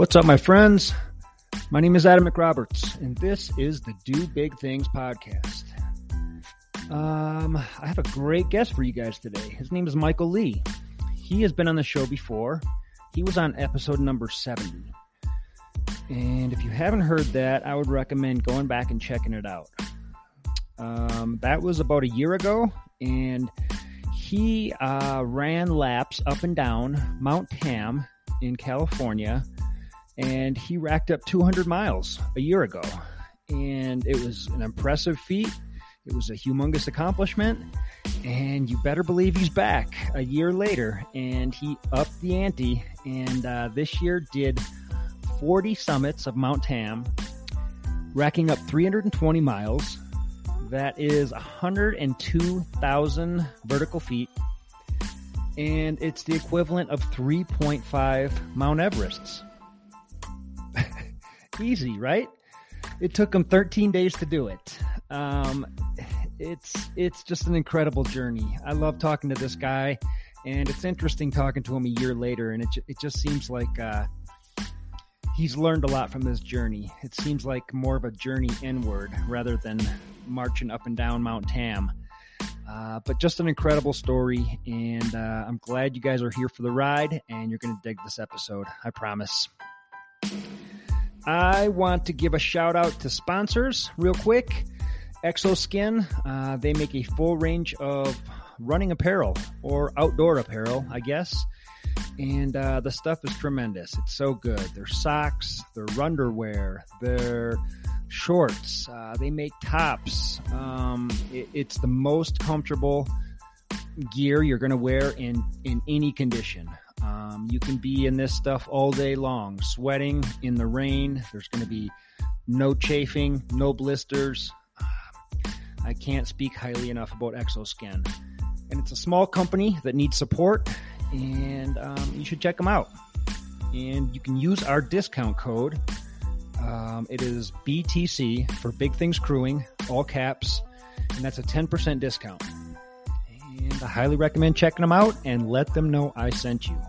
What's up, my friends? My name is Adam McRoberts, and this is the Do Big Things podcast. Um, I have a great guest for you guys today. His name is Michael Lee. He has been on the show before. He was on episode number 70. And if you haven't heard that, I would recommend going back and checking it out. Um, that was about a year ago, and he uh, ran laps up and down Mount Tam in California and he racked up 200 miles a year ago. And it was an impressive feat. It was a humongous accomplishment. And you better believe he's back a year later and he upped the ante. And uh, this year did 40 summits of Mount Tam, racking up 320 miles. That is 102,000 vertical feet. And it's the equivalent of 3.5 Mount Everests. Easy, right? It took him 13 days to do it. Um, it's it's just an incredible journey. I love talking to this guy, and it's interesting talking to him a year later. And it it just seems like uh, he's learned a lot from this journey. It seems like more of a journey inward rather than marching up and down Mount Tam. Uh, but just an incredible story, and uh, I'm glad you guys are here for the ride, and you're going to dig this episode. I promise. I want to give a shout out to sponsors real quick. XOSKIN, uh, they make a full range of running apparel or outdoor apparel, I guess. And uh, the stuff is tremendous. It's so good. Their socks, their underwear, their shorts. Uh, they make tops. Um, it, it's the most comfortable gear you're going to wear in in any condition. Um, you can be in this stuff all day long, sweating in the rain. There's going to be no chafing, no blisters. I can't speak highly enough about XOSKIN. And it's a small company that needs support, and um, you should check them out. And you can use our discount code. Um, it is BTC for Big Things Crewing, all caps, and that's a 10% discount. And I highly recommend checking them out and let them know I sent you.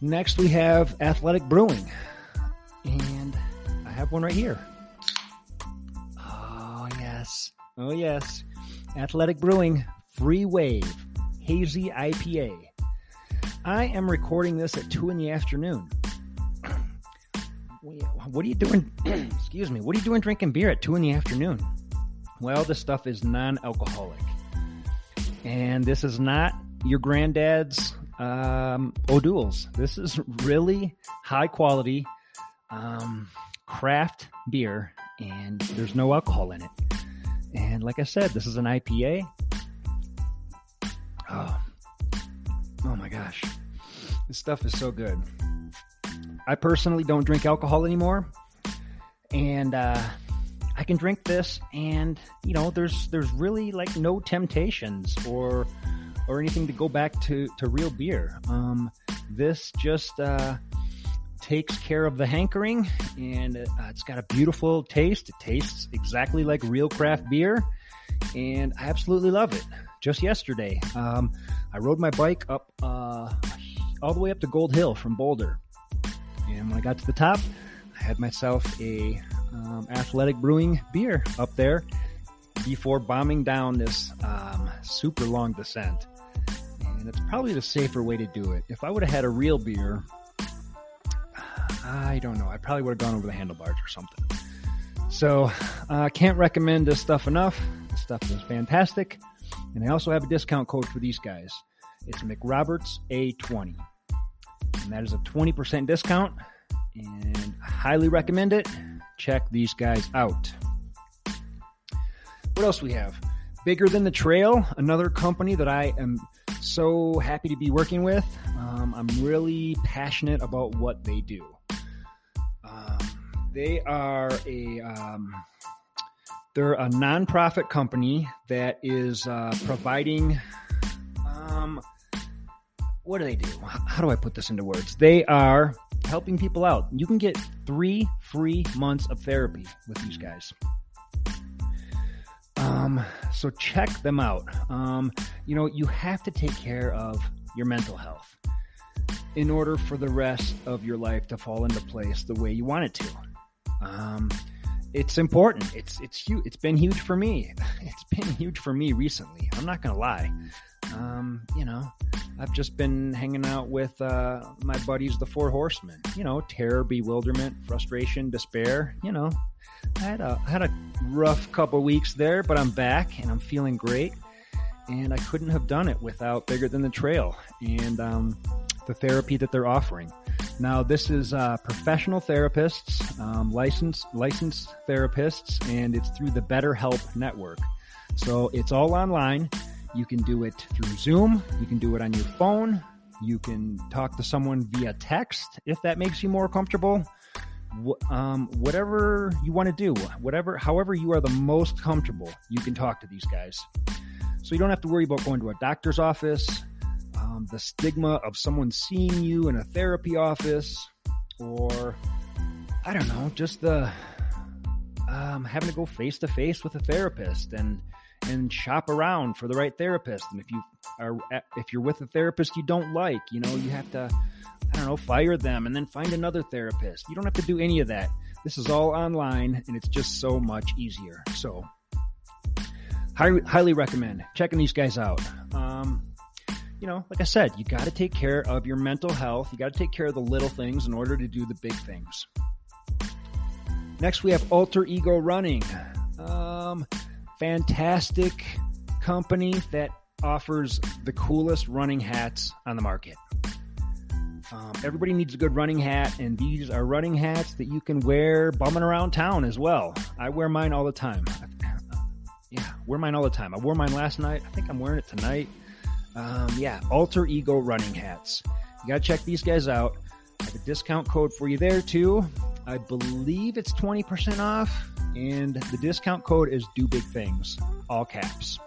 Next, we have Athletic Brewing. And I have one right here. Oh, yes. Oh, yes. Athletic Brewing Free Wave Hazy IPA. I am recording this at 2 in the afternoon. What are you doing? Excuse me. What are you doing drinking beer at 2 in the afternoon? Well, this stuff is non alcoholic. And this is not your granddad's um, O'Doul's. This is really high quality um, craft beer, and there's no alcohol in it. And like I said, this is an IPA. Oh, oh my gosh, this stuff is so good. I personally don't drink alcohol anymore, and uh, I can drink this, and you know, there's there's really like no temptations or or anything to go back to, to real beer. Um, this just uh, takes care of the hankering and uh, it's got a beautiful taste. It tastes exactly like real craft beer and I absolutely love it. Just yesterday, um, I rode my bike up uh, all the way up to Gold Hill from Boulder. And when I got to the top, I had myself a um, athletic brewing beer up there before bombing down this um, super long descent and it's probably the safer way to do it. If I would have had a real beer, I don't know. I probably would have gone over the handlebars or something. So I uh, can't recommend this stuff enough. This stuff is fantastic. And I also have a discount code for these guys. It's McRoberts A20. and that is a 20% discount. And I highly recommend it. Check these guys out. What else we have? Bigger Than the Trail, another company that I am so happy to be working with. Um, I'm really passionate about what they do. Um, they are a um, they're a nonprofit company that is uh, providing. Um, what do they do? How do I put this into words? They are helping people out. You can get three free months of therapy with these guys. Um, so check them out. Um, you know, you have to take care of your mental health in order for the rest of your life to fall into place the way you want it to. Um, it's important. It's it's huge. It's been huge for me. It's been huge for me recently. I'm not gonna lie. Um, you know, I've just been hanging out with uh, my buddies, the Four Horsemen. You know, terror, bewilderment, frustration, despair. You know, I had a I had a rough couple weeks there, but I'm back and I'm feeling great. And I couldn't have done it without Bigger Than the Trail and um, the therapy that they're offering. Now, this is uh, professional therapists, um, licensed licensed therapists, and it's through the BetterHelp network. So it's all online. You can do it through Zoom. You can do it on your phone. You can talk to someone via text if that makes you more comfortable. Um, whatever you want to do, whatever, however you are the most comfortable, you can talk to these guys. So you don't have to worry about going to a doctor's office um, the stigma of someone seeing you in a therapy office, or I don't know, just the um, having to go face to face with a therapist and and shop around for the right therapist. And if you are if you're with a therapist you don't like, you know, you have to I don't know, fire them and then find another therapist. You don't have to do any of that. This is all online and it's just so much easier. So, highly, highly recommend checking these guys out. Um, you know, like I said, you got to take care of your mental health. You got to take care of the little things in order to do the big things. Next, we have Alter Ego Running. Um, fantastic company that offers the coolest running hats on the market. Um, everybody needs a good running hat, and these are running hats that you can wear bumming around town as well. I wear mine all the time. Yeah, wear mine all the time. I wore mine last night. I think I'm wearing it tonight. Um, yeah, Alter Ego running hats. You got to check these guys out. I have a discount code for you there too. I believe it's 20% off, and the discount code is Do Big Things, all caps.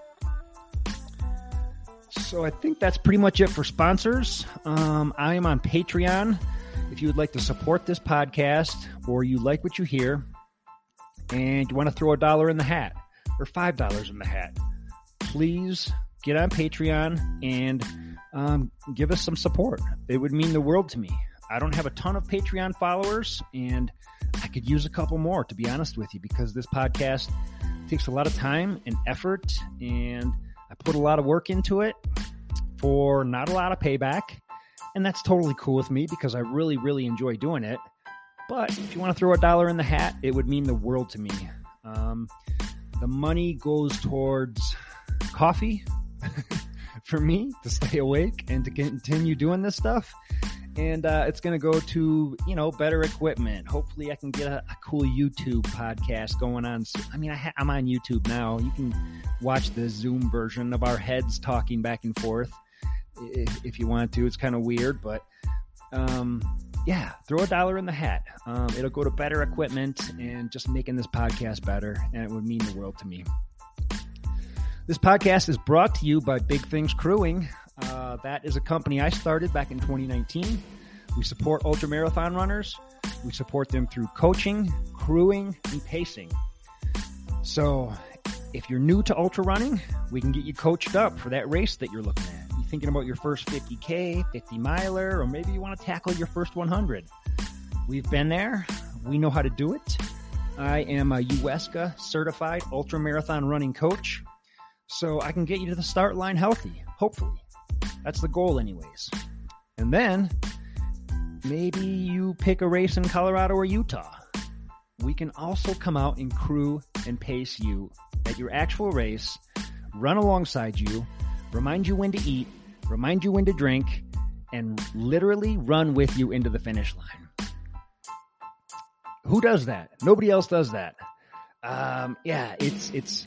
So I think that's pretty much it for sponsors. Um, I am on Patreon. If you would like to support this podcast or you like what you hear and you want to throw a dollar in the hat or $5 in the hat, please get on Patreon and um, give us some support. It would mean the world to me. I don't have a ton of Patreon followers, and I could use a couple more, to be honest with you, because this podcast takes a lot of time and effort, and I put a lot of work into it for not a lot of payback. And that's totally cool with me because I really, really enjoy doing it. But if you want to throw a dollar in the hat, it would mean the world to me. Um, the money goes towards coffee for me to stay awake and to continue doing this stuff. And uh, it's going to go to, you know, better equipment. Hopefully, I can get a, a cool YouTube podcast going on. I mean, I ha- I'm on YouTube now. You can watch the Zoom version of our heads talking back and forth if, if you want to. It's kind of weird, but um, yeah, throw a dollar in the hat. Um, it'll go to better equipment and just making this podcast better. And it would mean the world to me. This podcast is brought to you by Big Things Crewing. Uh, that is a company I started back in 2019. We support ultra marathon runners. We support them through coaching, crewing, and pacing. So, if you're new to ultra running, we can get you coached up for that race that you're looking at. You're thinking about your first 50K, 50 miler, or maybe you want to tackle your first 100. We've been there. We know how to do it. I am a USCA certified ultra marathon running coach so I can get you to the start line healthy, hopefully. That's the goal, anyways. And then maybe you pick a race in Colorado or Utah. We can also come out and crew and pace you at your actual race, run alongside you, remind you when to eat, remind you when to drink, and literally run with you into the finish line. Who does that? Nobody else does that. Um, yeah, it's it's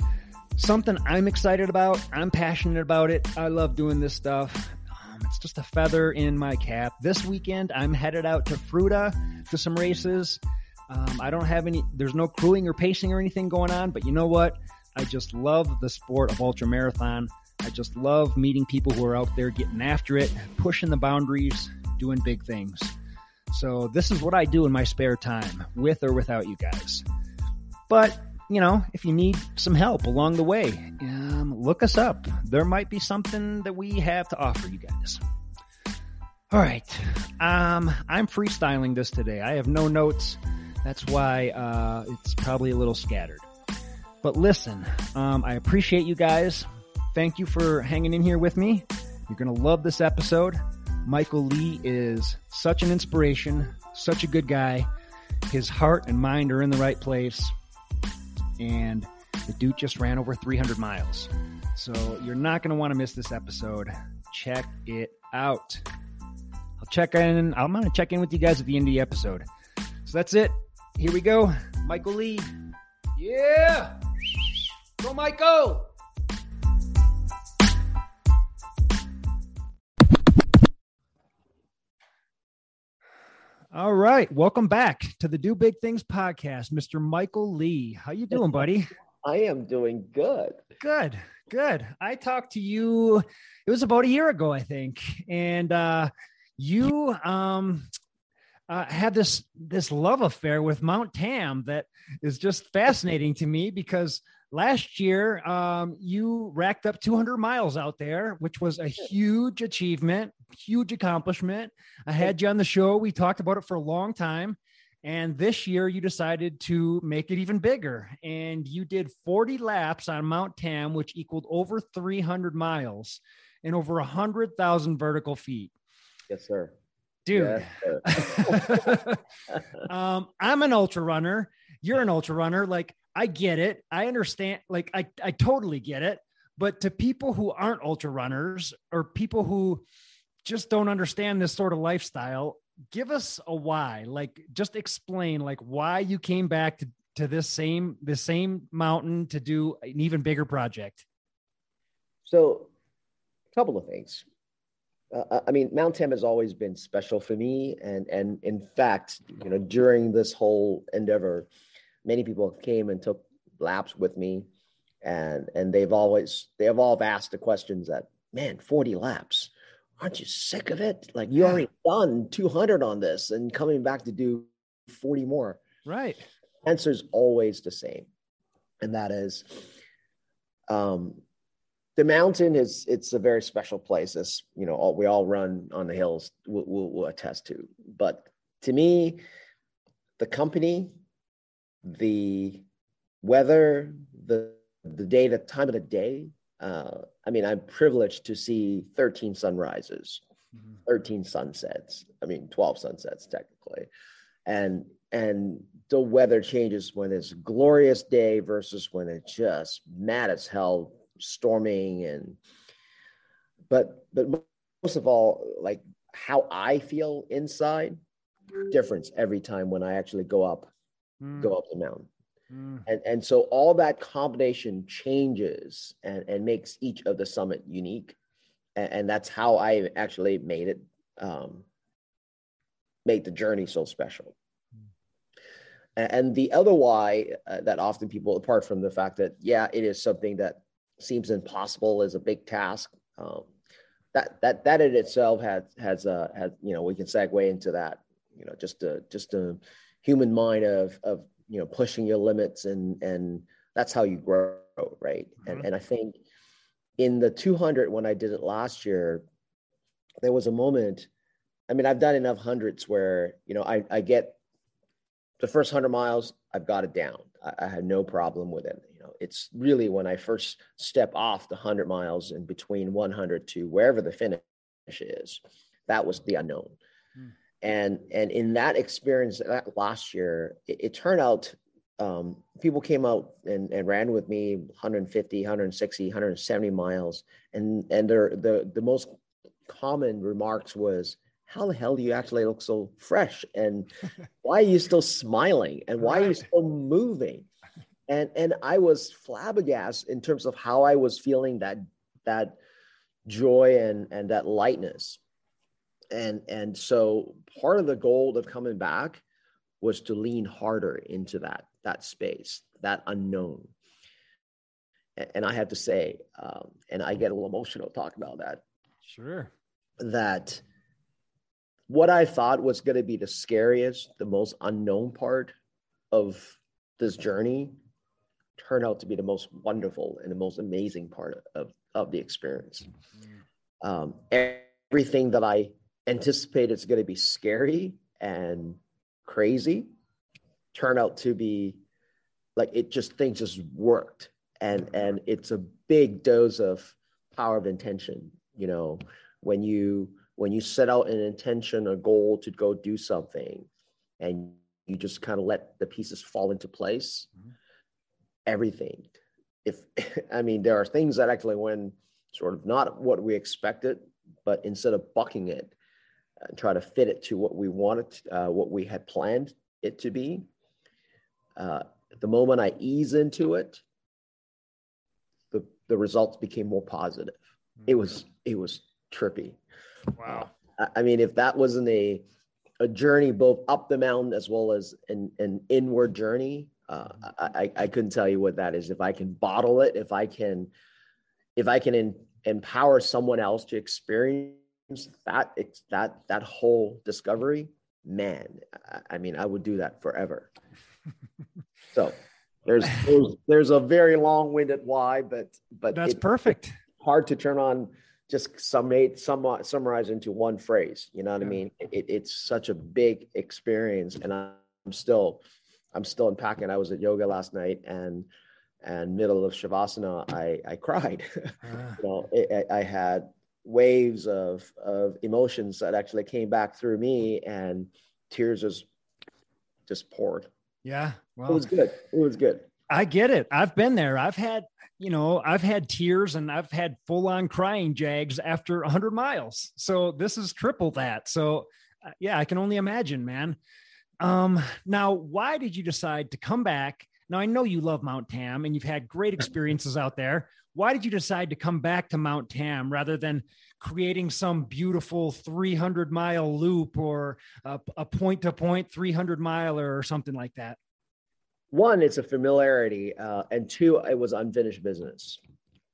something I'm excited about. I'm passionate about it. I love doing this stuff. Um, it's just a feather in my cap. This weekend, I'm headed out to Fruita to some races. Um, I don't have any, there's no crewing or pacing or anything going on, but you know what? I just love the sport of ultra marathon. I just love meeting people who are out there getting after it, pushing the boundaries, doing big things. So this is what I do in my spare time, with or without you guys. But you know, if you need some help along the way, um, look us up. There might be something that we have to offer you guys. All right. Um, I'm freestyling this today. I have no notes. That's why uh, it's probably a little scattered. But listen, um, I appreciate you guys. Thank you for hanging in here with me. You're going to love this episode. Michael Lee is such an inspiration, such a good guy. His heart and mind are in the right place and the dude just ran over 300 miles. So you're not going to want to miss this episode. Check it out. I'll check in. I'm going to check in with you guys at the end of the episode. So that's it. Here we go. Michael Lee. Yeah. Go, Michael. All right, welcome back to the Do Big Things podcast, Mr. Michael Lee. How you doing, buddy? I am doing good. Good, good. I talked to you. It was about a year ago, I think, and uh, you um, uh, had this this love affair with Mount Tam that is just fascinating to me because last year um, you racked up 200 miles out there which was a huge achievement huge accomplishment. I had you on the show. We talked about it for a long time. And this year you decided to make it even bigger. And you did 40 laps on mount tam which equaled over 300 miles and over 100000 vertical feet. Yes sir. Dude. Yes, sir. um, i'm an ultra runner. You're an ultra runner. Like I get it. I understand. Like, I, I totally get it. But to people who aren't ultra runners or people who just don't understand this sort of lifestyle, give us a why. Like, just explain like why you came back to, to this same the same mountain to do an even bigger project. So, a couple of things. Uh, I mean, Mount Tam has always been special for me, and and in fact, you know, during this whole endeavor, many people came and took laps with me and and they've always they have all asked the questions that man 40 laps aren't you sick of it? Like you already done 200 on this and coming back to do 40 more. Right. Answer is always the same and that is um the mountain is it's a very special place as you know all, we all run on the hills we'll, we'll, we'll attest to. But to me the company the weather, the the day, the time of the day. Uh, I mean, I'm privileged to see 13 sunrises, mm-hmm. 13 sunsets. I mean, 12 sunsets technically, and and the weather changes when it's glorious day versus when it's just mad as hell, storming and. But but most of all, like how I feel inside, difference every time when I actually go up mm. go up the mountain. Mm. And, and so all that combination changes and, and makes each of the summit unique. And, and that's how I actually made it, um, make the journey so special. Mm. And the other why uh, that often people, apart from the fact that, yeah, it is something that seems impossible as a big task, um, that that that in itself has has uh has you know we can segue into that you know just to just to human mind of of you know pushing your limits and and that's how you grow right? Mm-hmm. and and i think in the 200 when i did it last year there was a moment i mean i've done enough hundreds where you know i i get the first 100 miles i've got it down. I, I had no problem with it you know. It's really when i first step off the 100 miles and between 100 to wherever the finish is that was the unknown and and in that experience that last year it, it turned out um, people came out and, and ran with me 150 160 170 miles and and the the most common remarks was, how the hell do you actually look so fresh? And why are you still smiling? And why are you still moving? And and I was flabbergasted in terms of how I was feeling that that joy and and that lightness. And and so part of the goal of coming back was to lean harder into that that space, that unknown. And I have to say, um, and I get a little emotional talking about that. Sure. That what I thought was going to be the scariest, the most unknown part of this journey turned out to be the most wonderful and the most amazing part of, of the experience. Mm-hmm. Um, everything that I anticipated it's going to be scary and crazy turn out to be like it just things just worked. And and it's a big dose of power of intention you know? When you when you set out an intention a goal to go do something and you just kind of let the pieces fall into place mm-hmm. everything. If i mean there are things that actually went sort of not what we expected but instead of bucking it and try to fit it to what we wanted uh, what we had planned it to be uh, the moment i ease into it the the results became more positive it was it was trippy Wow. I mean, if that wasn't a a journey both up the mountain as well as an, an inward journey, uh, I, I couldn't tell you what that is. If I can bottle it, if I can, if I can in, empower someone else to experience that, it's that that whole discovery, man, I, I mean, I would do that forever. so there's, there's there's a very long-winded why, but but that's perfect. Hard to turn on just summate, somewhat summarize into one phrase. You know what yeah. I mean? It, it's such a big experience, and I'm still, I'm still unpacking. I was at yoga last night, and and middle of shavasana, I I cried. Ah. you know, it, I had waves of of emotions that actually came back through me, and tears just just poured. Yeah, well, it was good. It was good. I get it. I've been there. I've had you know, I've had tears and I've had full on crying jags after 100 miles. So this is triple that. So, uh, yeah, I can only imagine, man. Um, now, why did you decide to come back? Now, I know you love Mount Tam and you've had great experiences out there. Why did you decide to come back to Mount Tam rather than creating some beautiful 300 mile loop or a point to point 300 miler or something like that? one, it's a familiarity, uh, and two, it was unfinished business.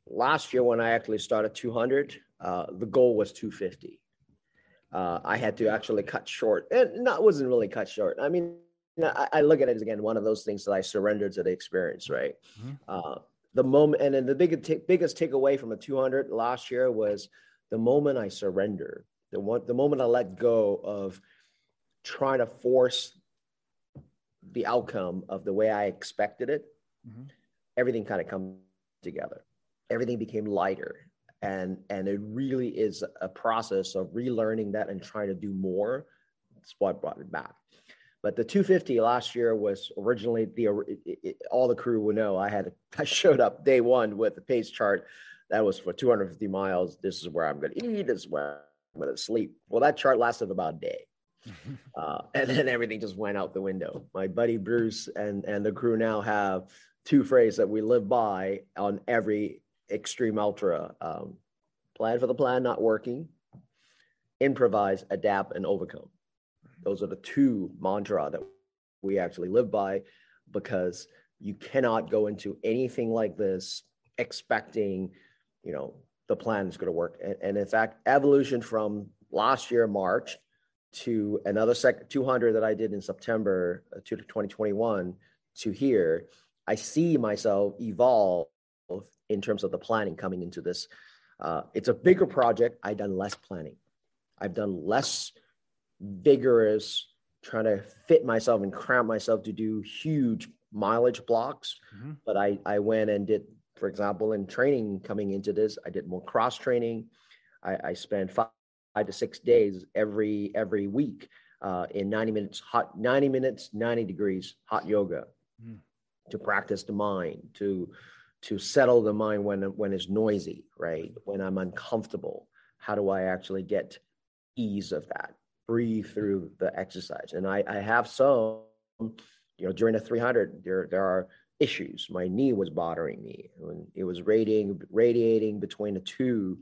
Last year, when I actually started 200, uh, the goal was 250. Uh, I had to actually cut short, and not wasn't really cut short. I mean, I, I, look at it as again one of those things that I surrendered to the experience, right? Mm-hmm. The moment, and then the biggest t- biggest takeaway from a 200 last year was the moment I surrender, the one, the moment I let go of trying to force the outcome of the way I expected it, mm-hmm. everything kind of come together. Everything became lighter. And and it really is a process of relearning that and trying to do more. That's what brought it back. But the 250 last year was originally the it, it, all the crew will know. I had I showed up day one with the pace chart that was for 250 miles. This is where I'm going to eat. This is where I'm going to sleep. Well, that chart lasted about a day. uh, and then everything just went out the window. My buddy Bruce and and the crew now have two phrases that we live by on every extreme ultra: um, plan for the plan not working, improvise, adapt, and overcome. Those are the two mantra that we actually live by, because you cannot go into anything like this expecting, you know, the plan is going to work. And, and in fact, evolution from last year March to another sec 200 that I did in September uh, to 2021 to here, I see myself evolve in terms of the planning coming into this. Uh, it's a bigger project. I've done less planning. I've done less vigorous trying to fit myself and cram myself to do huge mileage blocks. Mm-hmm. But I, I went and did, for example, in training coming into this, I did more cross training. I, I spent five five to six days every every week uh, in 90 minutes hot 90 minutes 90 degrees hot yoga mm. to practice the mind to to settle the mind when when it's noisy right when i'm uncomfortable how do I actually get ease of that? Breathe through the exercise. And I, I have some, you know, during the 300, there, there are issues. My knee was bothering me when it was radiating, radiating between a two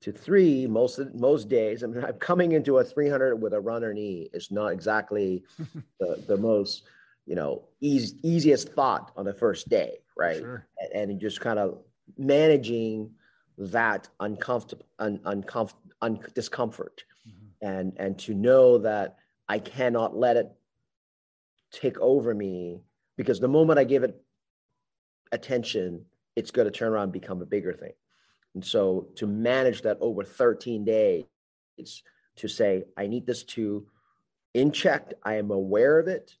to three most most days. I mean, I'm coming into a 300 with a runner knee. It's not exactly the, the most, you know, easy, easiest thought on the first day, right? Sure. And, and just kind of managing that uncomfortable, un, uncomfort, un, discomfort. And and to know that I cannot let it take over me because the moment I give it attention, it's going to turn around and become a bigger thing. And so to manage that over 13 days, to say, I need this to in check, I am aware of it,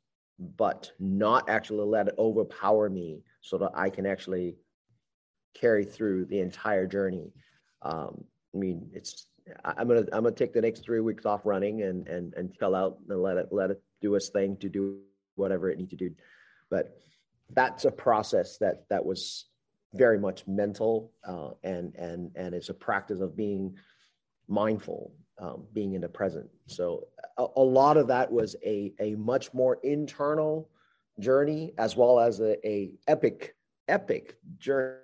but not actually let it overpower me so that I can actually carry through the entire journey. Um, I mean, it's I'm gonna I'm gonna take the next three weeks off running and and and chill out and let it let it do its thing to do whatever it needs to do. But that's a process that that was very much mental uh, and and and it's a practice of being mindful um, being in the present so a, a, lot of that was a a much more internal journey as well as a, a epic epic journey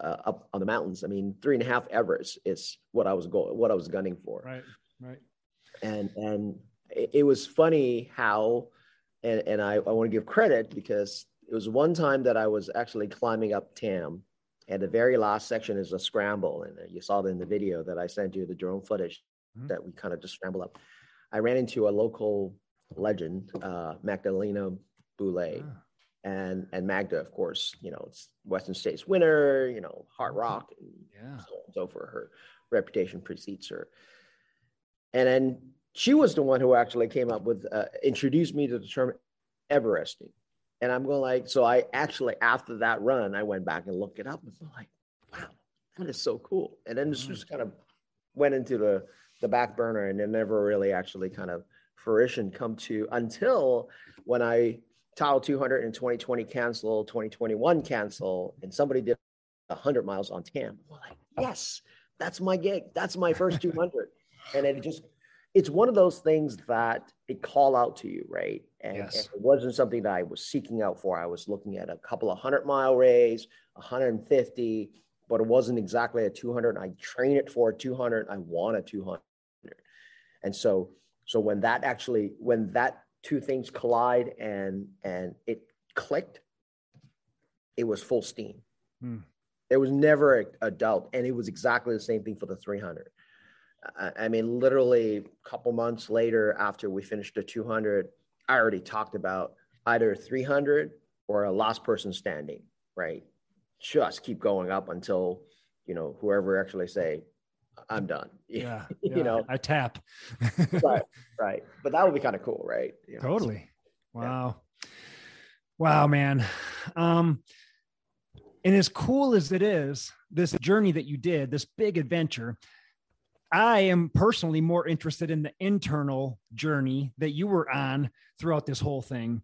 uh, up on the mountains i mean three and a half everest is what i was going what i was gunning for right right and and it, it was funny how and and i, I want to give credit because it was one time that I was actually climbing up Tam, and the very last section is a scramble, and you saw that in the video that I sent you the drone footage mm-hmm. that we kind of just scramble up. I ran into a local legend, uh, Magdalena Boulet. Ah. And and Magda, of course, you know, it's Western States winner, you know, hard rock, and yeah. so on and so for her reputation precedes her. And then she was the one who actually came up with uh, introduced me to the term Everesting. And I'm going like, so I actually after that run, I went back and looked it up and was like, wow, that is so cool. And then this just kind of went into the the back burner and it never really actually kind of fruition come to until when I Tahoe 200 in 2020 cancel, 2021 cancel, and somebody did 100 miles on TAM. I'm like, yes, that's my gig. That's my first 200. and it just it's one of those things that it call out to you, right? And, yes. and, it wasn't something that I was seeking out for. I was looking at a couple of hundred mile race, 150, but it wasn't exactly a 200. I train it for a 200. I want a 200. And so, so when that actually, when that two things collide and and it clicked, it was full steam. Hmm. There was never a, a doubt, and it was exactly the same thing for the 300 I mean, literally a couple months later, after we finished the 200, I already talked about either 300 or a last person standing, right? Just keep going up until, you know, whoever actually say, I'm done. Yeah. you yeah, know, I tap. right. Right. But that would be kind of cool, right? You know, totally. So, wow. Yeah. Wow, man. Um, and as cool as it is, this journey that you did, this big adventure, I am personally more interested in the internal journey that you were on throughout this whole thing.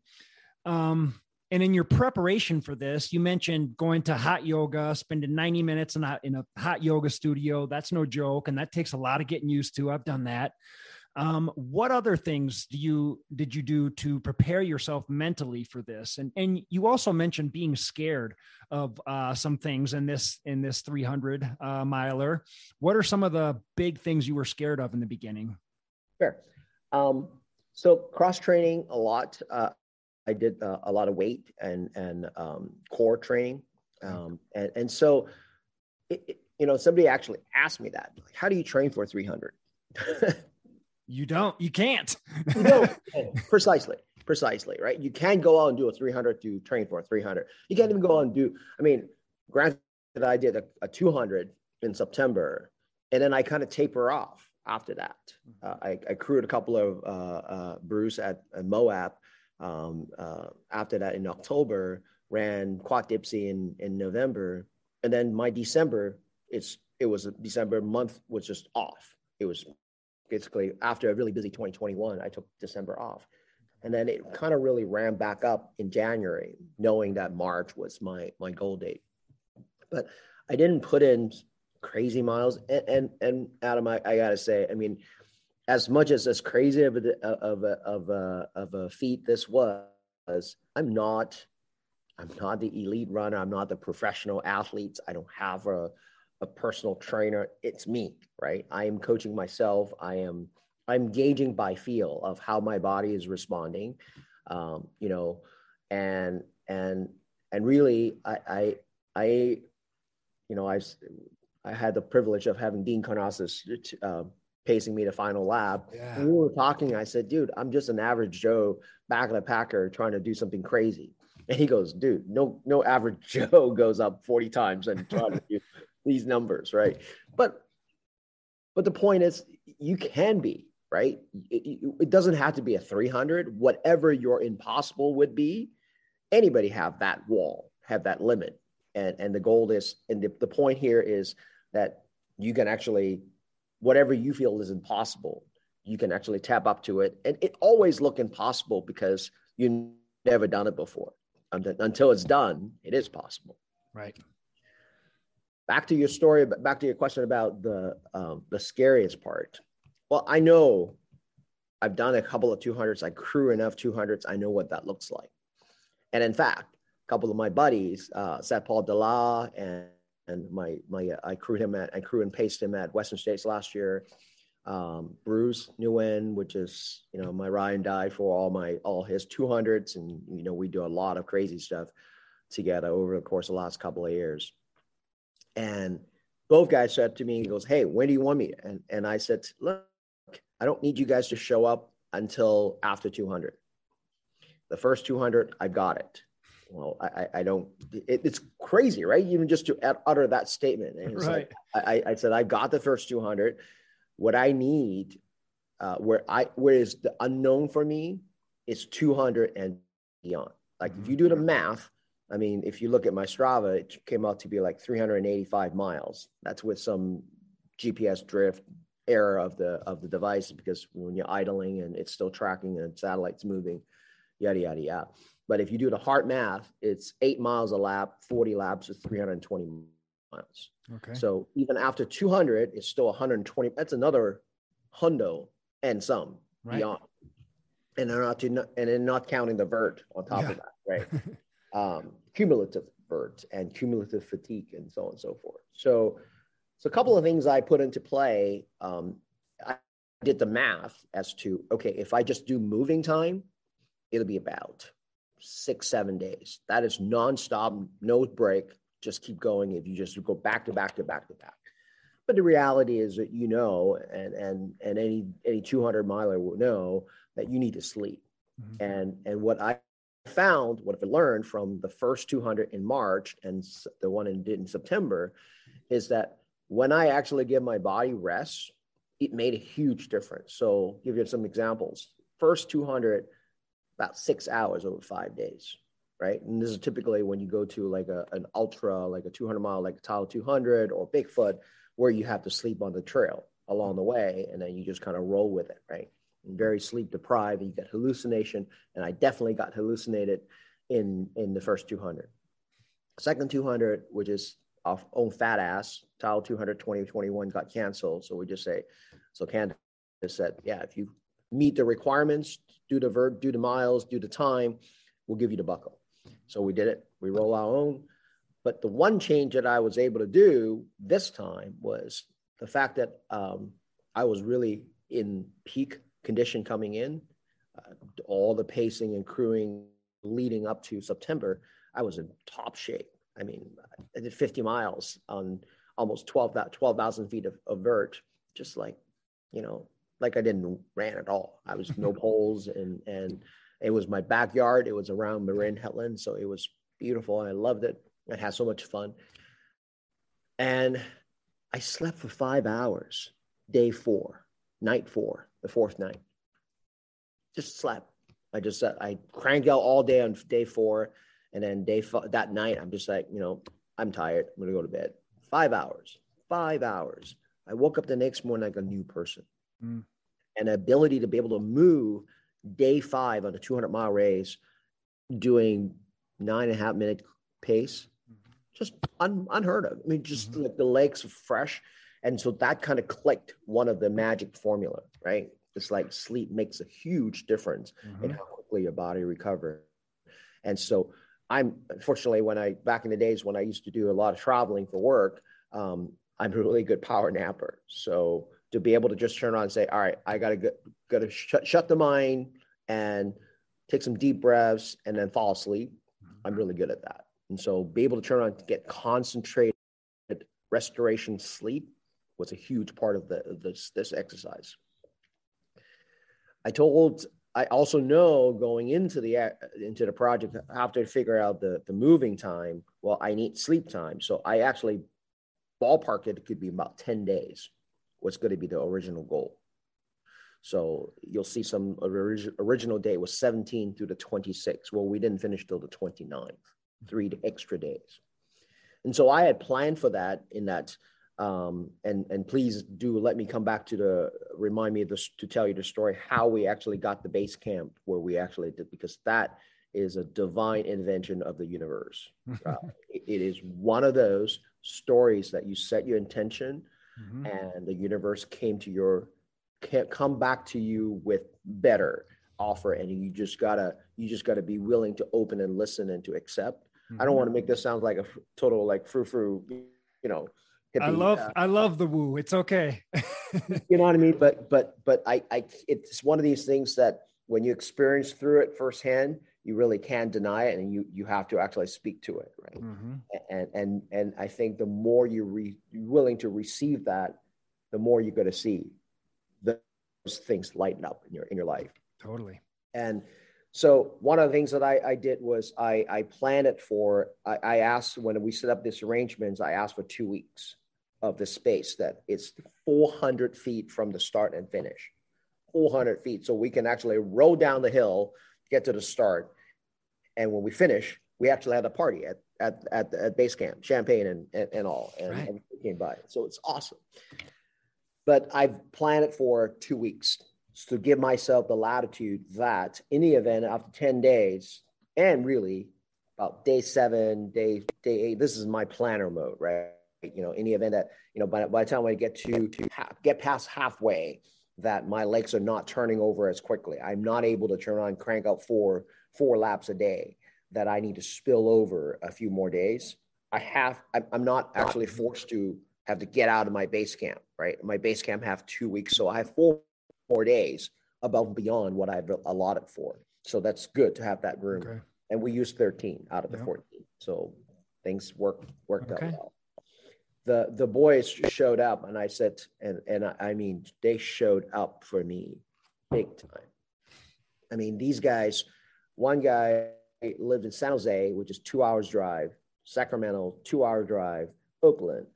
Um, and in your preparation for this, you mentioned going to hot yoga, spending 90 minutes in a, in a hot yoga studio. That's no joke. And that takes a lot of getting used to. I've done that. Um, what other things do you did you do to prepare yourself mentally for this? And and you also mentioned being scared of uh, some things in this in this 300 uh, miler. What are some of the big things you were scared of in the beginning? Sure. Um, so cross training a lot. Uh, I did uh, a lot of weight and and um, core training, um, and and so it, it, you know somebody actually asked me that, like, how do you train for 300? You don't. You can't. you don't. Precisely. Precisely. Right. You can't go out and do a 300 to train for a 300. You can't even go out and do. I mean, granted, I did a, a 200 in September, and then I kind of taper off after that. Uh, I, I, crewed a couple of uh, uh, Bruce at, at Moab. Um, uh, after that, in October, ran Quad Dipsea in in November, and then my December, it's it was a December month was just off. It was basically after a really busy 2021, I took December off. And then it kind of really ran back up in January, knowing that March was my my goal date. But I didn't put in crazy miles. And and, and Adam, I, I gotta say, I mean, as much as as crazy of a of a of a of a feat this was, I'm not I'm not the elite runner. I'm not the professional athletes. I don't have a a personal trainer. It's me, right? I am coaching myself. I am I'm gauging by feel of how my body is responding, um, you know, and and and really, I I, I you know I I had the privilege of having Dean Karnazes uh, pacing me to final lap. Yeah. we were talking. I said, "Dude, I'm just an average Joe back of the packer trying to do something crazy." And he goes, "Dude, no no average Joe goes up 40 times and try to do these numbers, right?" But but the point is, you can be right? It, it, doesn't have to be a 300. Whatever your impossible would be, anybody have that wall, have that limit. And, and the goal is, and the, the point here is that you can actually, whatever you feel is impossible, you can actually tap up to it. And it always look impossible because you never done it before. Until it's done, it is possible. Right. Back to your story, but back to your question about the um, the scariest part well, I know I've done a couple of 200s. I crew enough 200s. I know what that looks like. And in fact, a couple of my buddies, uh, Seth Paul Dela and, and my, my, uh, I crewed him at, I crew and paced him at Western States last year. Um, Bruce Nguyen, which is, you know, my Ryan die for all my, all his 200s. And, you know, we do a lot of crazy stuff together over the course of the last couple of years. And both guys said to me, he goes, Hey, when do you want me? And, and I said, look, I don't need you guys to show up until after 200. The first 200, I got it. Well, I, I don't, it, it's crazy, right? Even just to utter that statement. Right. Like, I, I said, I got the first 200. What I need, uh, where I, where is the unknown for me is 200 and beyond. Like if you do the mm-hmm. math, I mean, if you look at my Strava, it came out to be like 385 miles. That's with some GPS drift, error of the of the device because when you're idling and it's still tracking and satellites moving, yada yada yada. But if you do the hard math, it's eight miles a lap, 40 laps is 320 miles. Okay. So even after 200, it's still 120. That's another hundo and some right. beyond. And they're not to, and then not counting the vert on top yeah. of that, right? um, cumulative vert and cumulative fatigue and so on and so forth. So so a couple of things I put into play. Um, I did the math as to okay, if I just do moving time, it'll be about six, seven days. That is nonstop, no break. Just keep going. If you just go back to back to back to back. But the reality is that you know, and and and any any 200 miler will know that you need to sleep. Mm-hmm. And and what I found, what I learned from the first 200 in March and the one in did in September, is that when I actually give my body rest, it made a huge difference. So, give you some examples. First 200, about six hours over five days, right? And this is typically when you go to like a, an ultra, like a 200 mile, like a Tahoe 200 or Bigfoot, where you have to sleep on the trail along the way, and then you just kind of roll with it, right? And very sleep deprived, you get hallucination. And I definitely got hallucinated in in the first 200. Second 200, which is off own fat ass, Tahoe 200 2021 got canceled. So we just say, so Candice said, yeah, if you meet the requirements, do the vert, do the miles, do the time, we'll give you the buckle. So we did it. We roll our own. But the one change that I was able to do this time was the fact that um, I was really in peak condition coming in. Uh, all the pacing and crewing leading up to September, I was in top shape. I mean, I did 50 miles on almost 12,000 12, feet of, of vert, just like, you know, like I didn't ran at all. I was no poles and, and it was my backyard. It was around Marin Headland. So it was beautiful. I loved it. I had so much fun. And I slept for five hours, day four, night four, the fourth night. Just slept. I just, uh, I cranked out all day on day four and then day f- that night, I'm just like, you know, I'm tired. I'm gonna go to bed. Five hours. Five hours. I woke up the next morning like a new person. Mm. And ability to be able to move day five on a 200 mile race, doing nine and a half minute pace, just un, unheard of. I mean, just mm-hmm. like the legs are fresh. And so that kind of clicked one of the magic formula, right? It's like sleep makes a huge difference mm-hmm. in how quickly your body recovers. And so I'm unfortunately when I back in the days when I used to do a lot of traveling for work, um, I'm a really good power napper. So to be able to just turn on and say, all right, I gotta go, gotta shut shut the mind and take some deep breaths and then fall asleep. Mm-hmm. I'm really good at that. And so be able to turn on to get concentrated restoration sleep was a huge part of the this this exercise. I told I also know going into the into the project I have to figure out the the moving time. Well, I need sleep time, so I actually ballpark it. It could be about ten days. What's going to be the original goal? So you'll see some orig- original date was 17 through the 26. Well, we didn't finish till the 29th, three extra days. And so I had planned for that in that um, and and please do let me come back to the remind me of this to tell you the story how we actually got the base camp where we actually did because that is a divine invention of the universe. uh, it, it is one of those stories that you set your intention, mm-hmm. and the universe came to your can't come back to you with better offer, and you just gotta you just gotta be willing to open and listen and to accept. Mm-hmm. I don't mm-hmm. want to make this sound like a total like frou frou, you know hippie, I love uh, I love the woo. It's okay. you know what I mean? But but but I I it's one of these things that when you experience through it firsthand, you really can't deny it, and you you have to actually speak to it, right? Mm-hmm. And and and I think the more you re, you're willing to receive that, the more you're going to see those things lighten up in your in your life. Totally. And so one of the things that I, I did was I, I planned it for, I, I, asked when we set up this arrangements, I asked for two weeks of the space that it's 400 feet from the start and finish 400 feet so we can actually roll down the hill get to the start and when we finish we actually had a party at at at, at base camp champagne and and, and all and, right. came by so it's awesome but i've planned it for two weeks to give myself the latitude that in the event after 10 days and really about day seven day day eight this is my planner mode right you know, in the event that, you know, by, by the time I get to, to get past halfway, that my legs are not turning over as quickly. I'm not able to turn on, crank out four, four laps a day that I need to spill over a few more days. I have, I'm not actually forced to have to get out of my base camp, right? My base camp have two weeks. So I have four more days above and beyond what I've allotted for. So that's good to have that room. Okay. And we use 13 out of the 14. So things work worked okay. out well the the boys showed up and i said and and i mean they showed up for me big time i mean these guys one guy lived in san jose which is two hours drive sacramento two hour drive oakland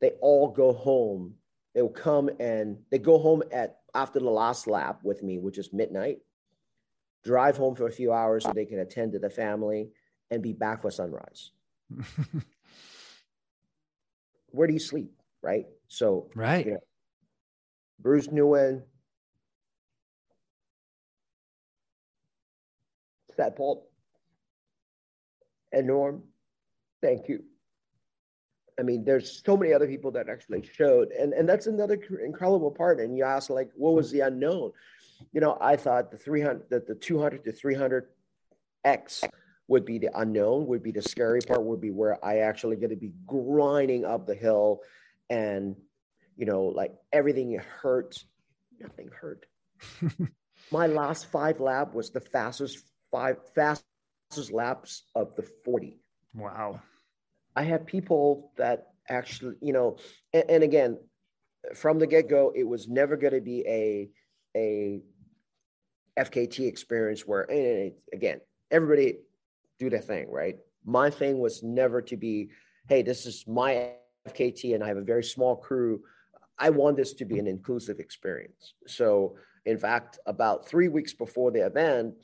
they all go home they will come and they go home at after the last lap with me which is midnight drive home for a few hours so they can attend to the family and be back for sunrise where do you sleep? Right. So, right. You know, Bruce Nguyen, Seth Paul, and Norm, thank you. I mean, there's so many other people that actually showed, and and that's another incredible part. And you ask, like, what was the unknown? You know, I thought the 300, that the 200 to 300 X would be the unknown, would be the scary part, would be where I actually get to be grinding up the hill and, you know, like everything hurts, nothing hurt. My last five lap was the fastest five fastest laps of the 40. Wow. I have people that actually, you know, and, and again, from the get go, it was never going to be a, a FKT experience where, and again, everybody do their thing, right? My thing was never to be, hey, this is my FKT and I have a very small crew. I want this to be an inclusive experience. So, in fact, about three weeks before the event,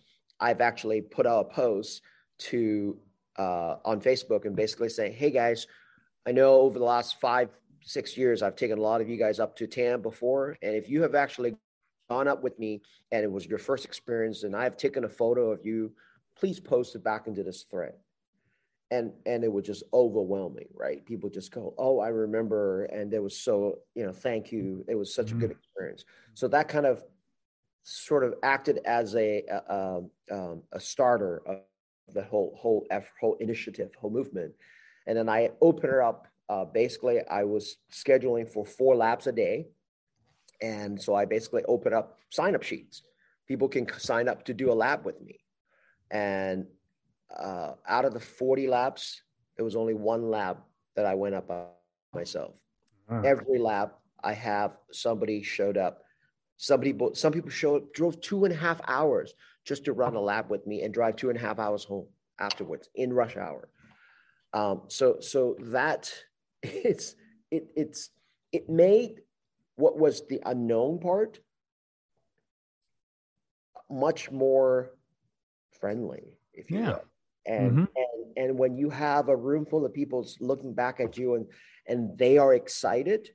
I've actually put out a post to uh, on Facebook and basically say, hey guys, I know over the last five, six years, I've taken a lot of you guys up to TAM before. And if you have actually gone up with me and it was your first experience and I've taken a photo of you please post it back into this thread. and and it was just overwhelming right people just go oh i remember and it was so you know thank you it was such mm-hmm. a good experience so that kind of sort of acted as a a, um, a starter of the whole whole effort, whole initiative whole movement and then i opened it up uh, basically i was scheduling for four laps a day and so i basically opened up sign up sheets people can sign up to do a lap with me and uh, out of the 40 laps, there was only one lap that I went up by myself. Every lap, I have somebody showed up. Somebody, some people showed drove two and a half hours just to run a lap with me and drive two and a half hours home afterwards in rush hour. Um, so, so that it's it it's it made what was the unknown part much more friendly, if you yeah. will and mm-hmm. and and when you have a room full of people looking back at you and and they are excited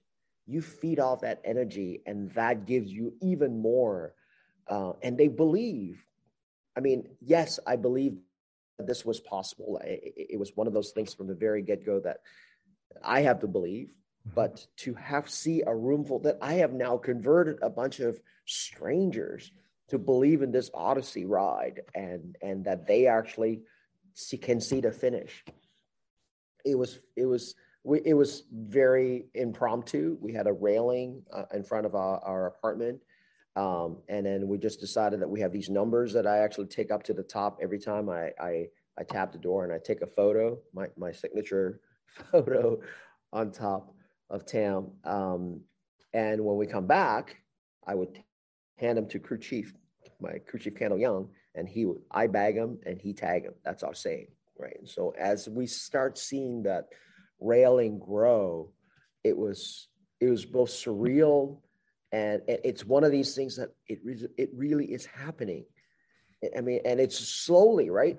you feed off that energy and that gives you even more uh, and they believe i mean yes i believe this was possible it, it was one of those things from the very get-go that i have to believe mm-hmm. but to have see a room full that i have now converted a bunch of strangers to believe in this odyssey ride and and that they actually see, can see the finish. It was it was we, it was very impromptu. We had a railing uh, in front of our, our apartment. Um, and then we just decided that we have these numbers that I actually take up to the top every time I, I, I tap the door and I take a photo, my, my signature photo on top of Tam. Um, and when we come back, I would hand them to crew chief, my crew chief Kendall Young, and he would I bag him and he tag him. That's our saying, right? And so as we start seeing that railing grow, it was it was both surreal and it's one of these things that it it really is happening. I mean, and it's slowly, right?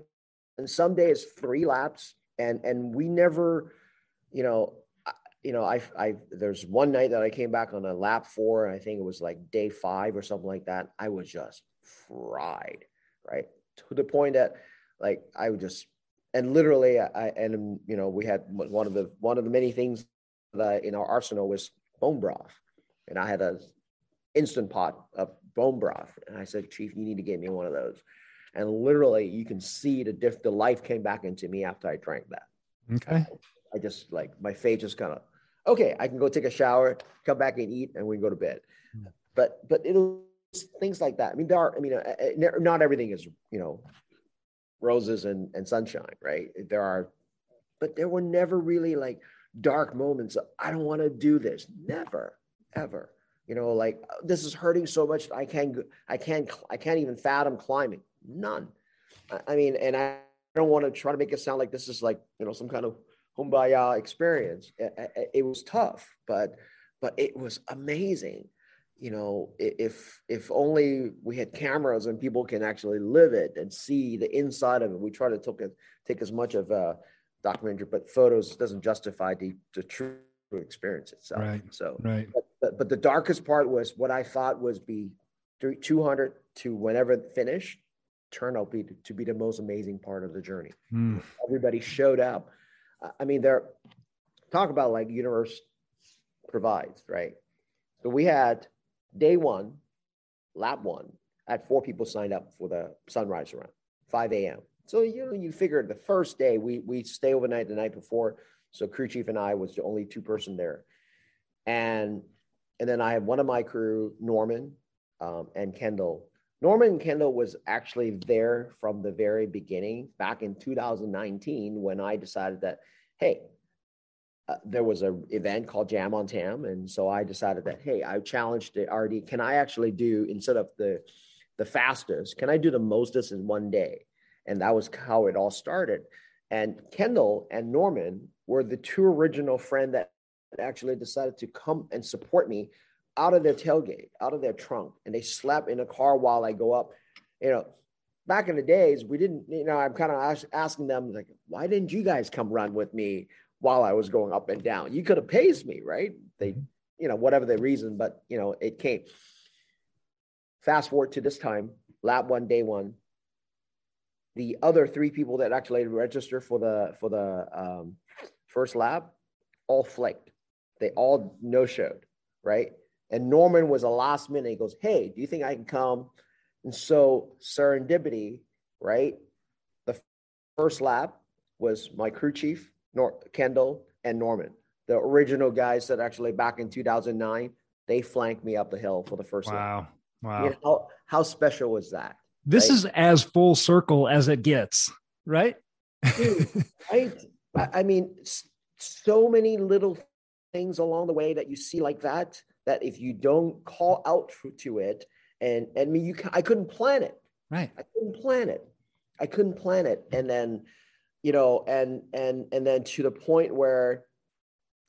And some days three laps, and and we never, you know, you know, I, I, there's one night that I came back on a lap four, and I think it was like day five or something like that. I was just fried right? To the point that like I would just and literally I and you know we had one of the one of the many things that in our arsenal was bone broth, and I had a instant pot of bone broth, and I said, Chief, you need to get me one of those. And literally, you can see the diff, the life came back into me after I drank that. Okay. I just like my face just kind of okay. I can go take a shower, come back and eat, and we can go to bed. Hmm. But but it'll things like that. I mean, there are, I mean, uh, uh, not everything is, you know, roses and, and sunshine, right? There are, but there were never really like dark moments. Of, I don't want to do this. Never, ever. You know, like uh, this is hurting so much. I can't, I can't, I can't even fathom climbing. None. I mean, and I don't want to try to make it sound like this is like, you know, some kind of kumbaya experience. It, it was tough, but, but it was amazing you know if if only we had cameras and people can actually live it and see the inside of it. We try to take, take as much of a documentary but photos doesn't justify the, the true experience itself. Right so right. but, but, the darkest part was what i thought was be 200 to whenever finished turned out be, to be the most amazing part of the journey. Mm. everybody showed up. I mean there talk about like universe provides right? So we had day one, lap one, I had four people signed up for the sunrise run, 5 a.m. So you know, you figure the first day we we stay overnight the night before. So crew chief and I was the only two person there, and and then I had one of my crew, Norman, um, and Kendall. Norman Kendall was actually there from the very beginning, back in 2019, when I decided that, hey, uh, there was an event called Jam on Tam, and so I decided that hey, I challenged the RD. Can I actually do instead of the the fastest? Can I do the mostest in one day? And that was how it all started. And Kendall and Norman were the two original friend that actually decided to come and support me out of their tailgate, out of their trunk, and they slept in a car while I go up. You know, back in the days, we didn't. You know, I'm kind of asking them like, why didn't you guys come run with me? While I was going up and down. You could have paced me, right? They, mm-hmm. you know, whatever the reason, but you know, it came. Fast forward to this time, lap one, day one. the other three people that actually registered for the for the um, first lap all flaked. They all no showed, right? And Norman was a last minute. He goes, "Hey, do you think I can come?" And so serendipity, right? The first lap was my crew chief, Nor- Kendall, and Norman, the original guys that actually back in 2009 they flanked me up the hill for the first wow. lap. Wow! You know, how, how special was that? This right? is as full circle as it gets, right? Dude, right? I mean, so many little things along the way that you see like that. That if you don't call out to it, and and me, you, I couldn't plan it. Right. I couldn't plan it. I couldn't plan it, and then, you know, and and and then to the point where,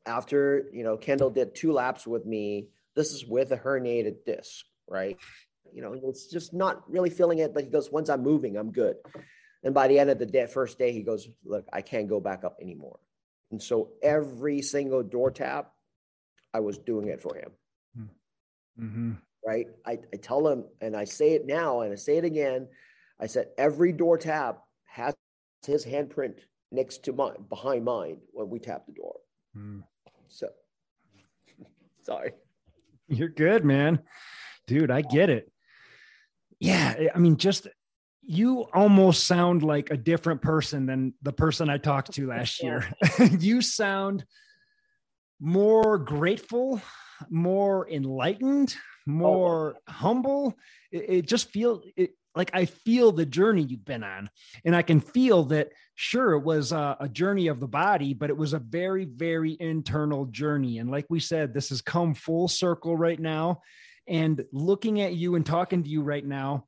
after you know, Kendall did two laps with me. This is with a herniated disc, right? You know, it's just not really feeling it. But he goes, once I'm moving, I'm good. And by the end of the day, first day, he goes, look, I can't go back up anymore. And so every single door tap, I was doing it for him. Mm-hmm. Right. I, I tell him, and I say it now, and I say it again. I said, every door tap has his handprint next to mine, behind mine when we tap the door. Mm. So, sorry. You're good, man. Dude, I get it. Yeah. I mean, just you almost sound like a different person than the person I talked to last year. you sound more grateful, more enlightened, more oh. humble. It, it just feels it, like I feel the journey you've been on, and I can feel that. Sure, it was a, a, journey of the body, but it was a very, very internal journey. And like we said, this has come full circle right now. And looking at you and talking to you right now,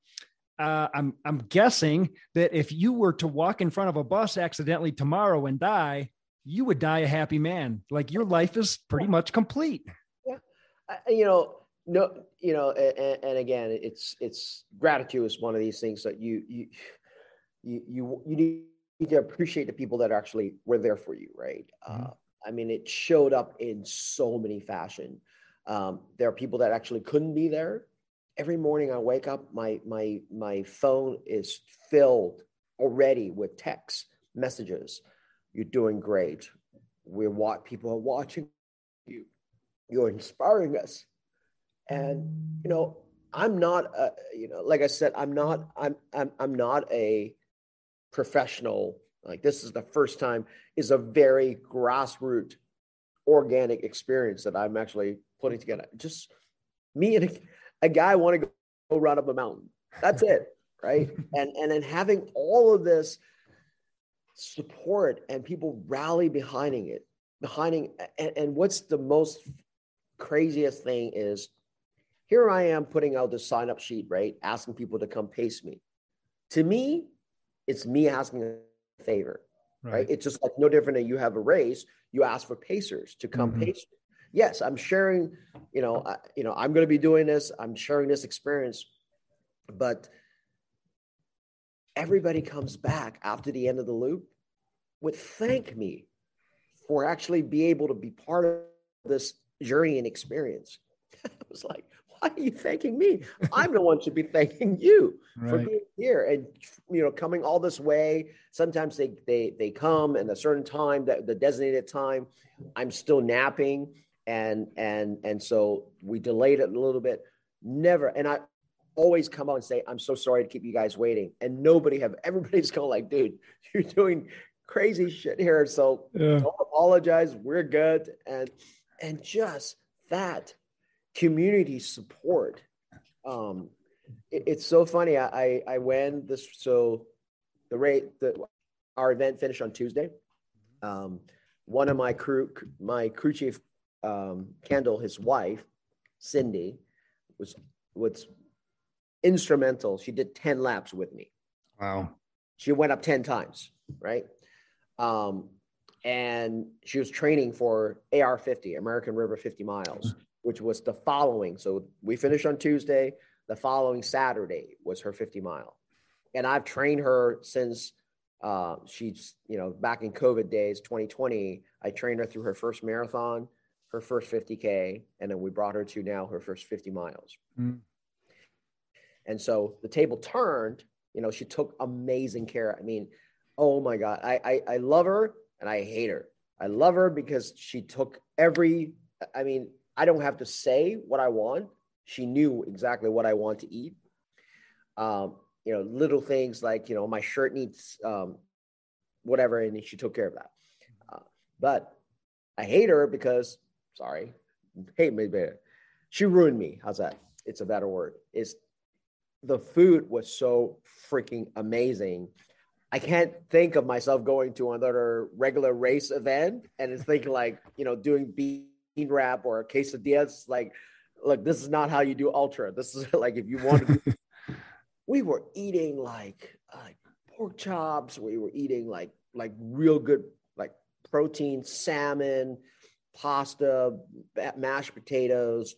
uh, I'm I'm guessing that if you were to walk in front of a bus accidentally tomorrow and die, you would die a happy man. Like your life is pretty much complete. Yeah, I, you know, no, you know, and, and, again, it's it's gratitude is one of these things that you you you you, you need to appreciate the people that actually were there for you, right? Mm-hmm. Uh, I mean, it showed up in so many fashion. Um, there are people that actually couldn't be there. Every morning I wake up, my my my phone is filled already with text messages. You're doing great. We're what people are watching you. You're inspiring us and you know i'm not a, you know like i said i'm not i'm i'm, I'm not a professional like this is the first time is a very grassroots organic experience that i'm actually putting mm-hmm. together. Just me and a, a guy want to go run up a mountain. That's it right? And and then having all of this support and people rally behind it behind it and, and what's the most craziest thing is here I am putting out the sign up sheet, right? Asking people to come pace me. To me, it's me asking a favor, right? right? It's just like no different than you have a race, you ask for pacers to come mm-hmm. pace. Yes, I'm sharing, you know, I, you know, I'm going to be doing this, I'm sharing this experience, but everybody comes back after the end of the loop would thank me for actually be able to be part of this journey and experience. I was like, why are you thanking me? I'm the one should be thanking you right. for being here and you know coming all this way. Sometimes they they they come and a certain time that the designated time, I'm still napping and and and so we delayed it a little bit. Never and I always come out and say I'm so sorry to keep you guys waiting and nobody have everybody's going like dude you're doing crazy shit here so yeah. don't apologize we're good and and just that community support. Um, it, it's so funny. I, I, I went this, so the rate that our event finished on Tuesday. Um, one of my crew, my crew chief, um, Kendall, his wife, Cindy, was was instrumental. She did 10 laps with me. Wow. She went up 10 times, right? Um, and she was training for AR 50, American River 50 miles which was the following. So we finished on Tuesday. The following Saturday was her 50 mile. And I've trained her since uh, she's, you know, back in COVID days, 2020, I trained her through her first marathon, her first 50K, and then we brought her to now her first 50 miles. Mm. And so the table turned, You know, she took amazing care. I mean, oh my God, I, I, I love her and I hate her. I love her because she took every, I mean, I don't have to say what I want. She knew exactly what I want to eat. Um, you know, little things like, you know, my shirt needs um, whatever, and she took care of that. Uh, but I hate her because, sorry, hate me better. She ruined me. How's that? It's a better word. Is the food was so freaking amazing. I can't think of myself going to another regular race event and it's thinking like, you know, doing bean wrap or quesadillas. Like, look, this is not how you do ultra. This is like if you want to. we were eating like like pork chops. We were eating like like real good like protein, salmon, pasta, mashed potatoes,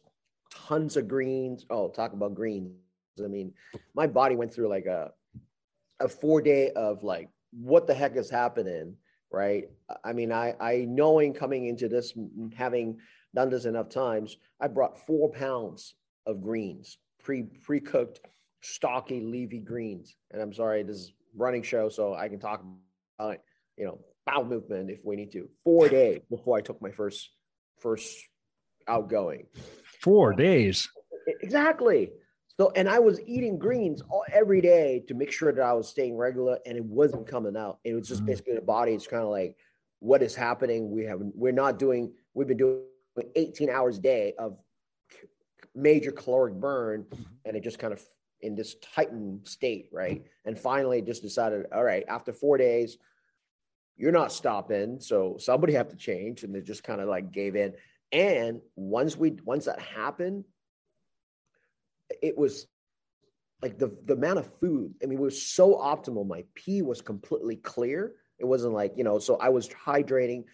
tons of greens. Oh, talk about greens. I mean, my body went through like a a four day of like, what the heck is happening? Right. I mean, I I knowing coming into this, having done this enough times, I brought four pounds of greens, pre pre cooked, stocky, leafy greens. And I'm sorry, this is running show, so I can talk about you know, bowel movement if we need to. Four days before I took my first first outgoing. Four days. Exactly. So, and I was eating greens all, every day to make sure that I was staying regular, and it wasn't coming out. It was just mm. basically the body. It's kind of like, what is happening? We have we're not doing. We've been doing 18 hours a day of major caloric burn, mm-hmm. and it just kind of in this tightened state, right? And finally, just decided, all right, after four days, you're not stopping, so somebody have to change, and they just kind of like gave in. And once we once that happened, it was like the the amount of food. I mean, it was so optimal. My pee was completely clear. It wasn't like you know. So I was hydrating,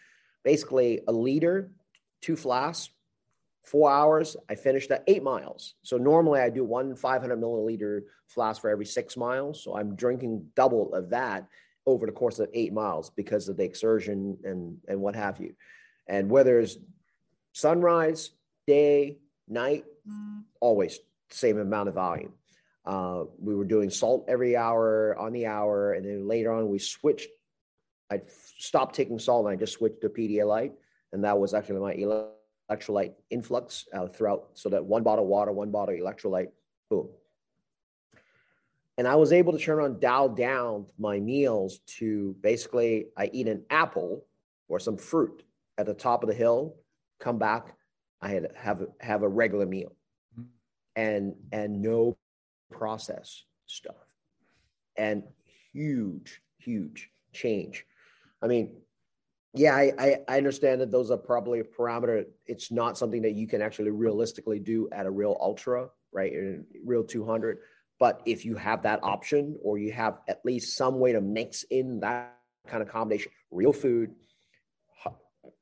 basically a liter, two flasks, four hours. I finished at eight miles. So normally I do one 500 milliliter flask for every six miles. So I'm drinking double of that over the course of eight miles because of the exertion and and what have you. And whether it's sunrise, day, night, mm. always same amount of volume. Uh, we were doing salt every hour on the hour, and then later on we switched. I stopped taking salt and I just switched to Pedialyte, and that was actually my electrolyte influx uh, throughout. So that one bottle water, one bottle electrolyte, boom. And I was able to turn on dial down my meals to basically I eat an apple or some fruit at the top of the hill, come back, I had have have a regular meal and and no process stuff. And huge huge change. I mean yeah I, I, understand that those are probably a parameter. It's not something that you can actually realistically do at a real ultra right? In real 200 but if you have that option or you have at least some way to mix in that kind of combination real food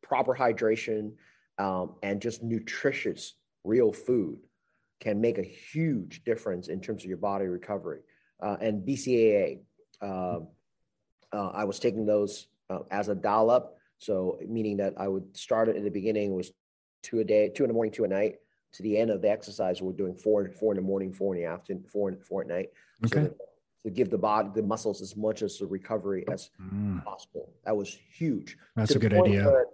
proper hydration um, and just nutritious real food can make a huge difference in terms of your body recovery. Uh, and BCAA, uh, uh, I was taking those uh, as a dial up. So meaning that I would start it in the beginning was two a day, two in the morning, two at night. To the end of the exercise, we're doing four, four in the morning, four in the afternoon, four, four at night. Okay. So to give the body, the muscles as much as the recovery as mm. possible. That was huge. That's to a good idea. Where,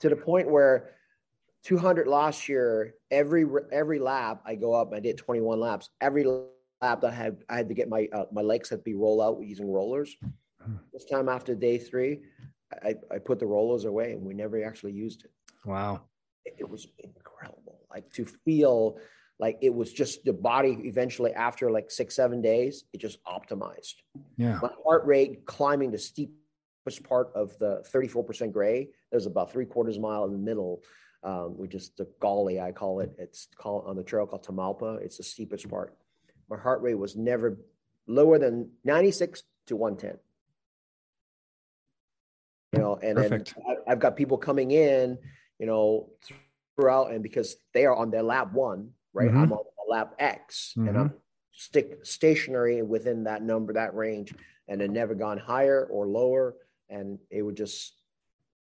to the point where 200 last year, every every lap I go up, I did 21 laps. Every lap that I had I had to get my uh, my legs had to be rolled out using rollers. Hmm. This time after day three, I, I put the rollers away and we never actually used it. Wow. It, it was incredible. Like to feel like it was just the body eventually after like six, seven days, it just optimized. Yeah. My heart rate climbing the steepest part of the 34% gray. There's about three quarters mile in the middle um, we just the gully I call it. It's called on the trail called Tamalpa. It's the steepest part. My heart rate was never lower than 96 to 110. You know, and then I've got people coming in, you know, throughout, and because they are on their lap one, right? Mm-hmm. I'm on lap X, mm-hmm. and I'm stick stationary within that number, that range, and it never gone higher or lower, and it would just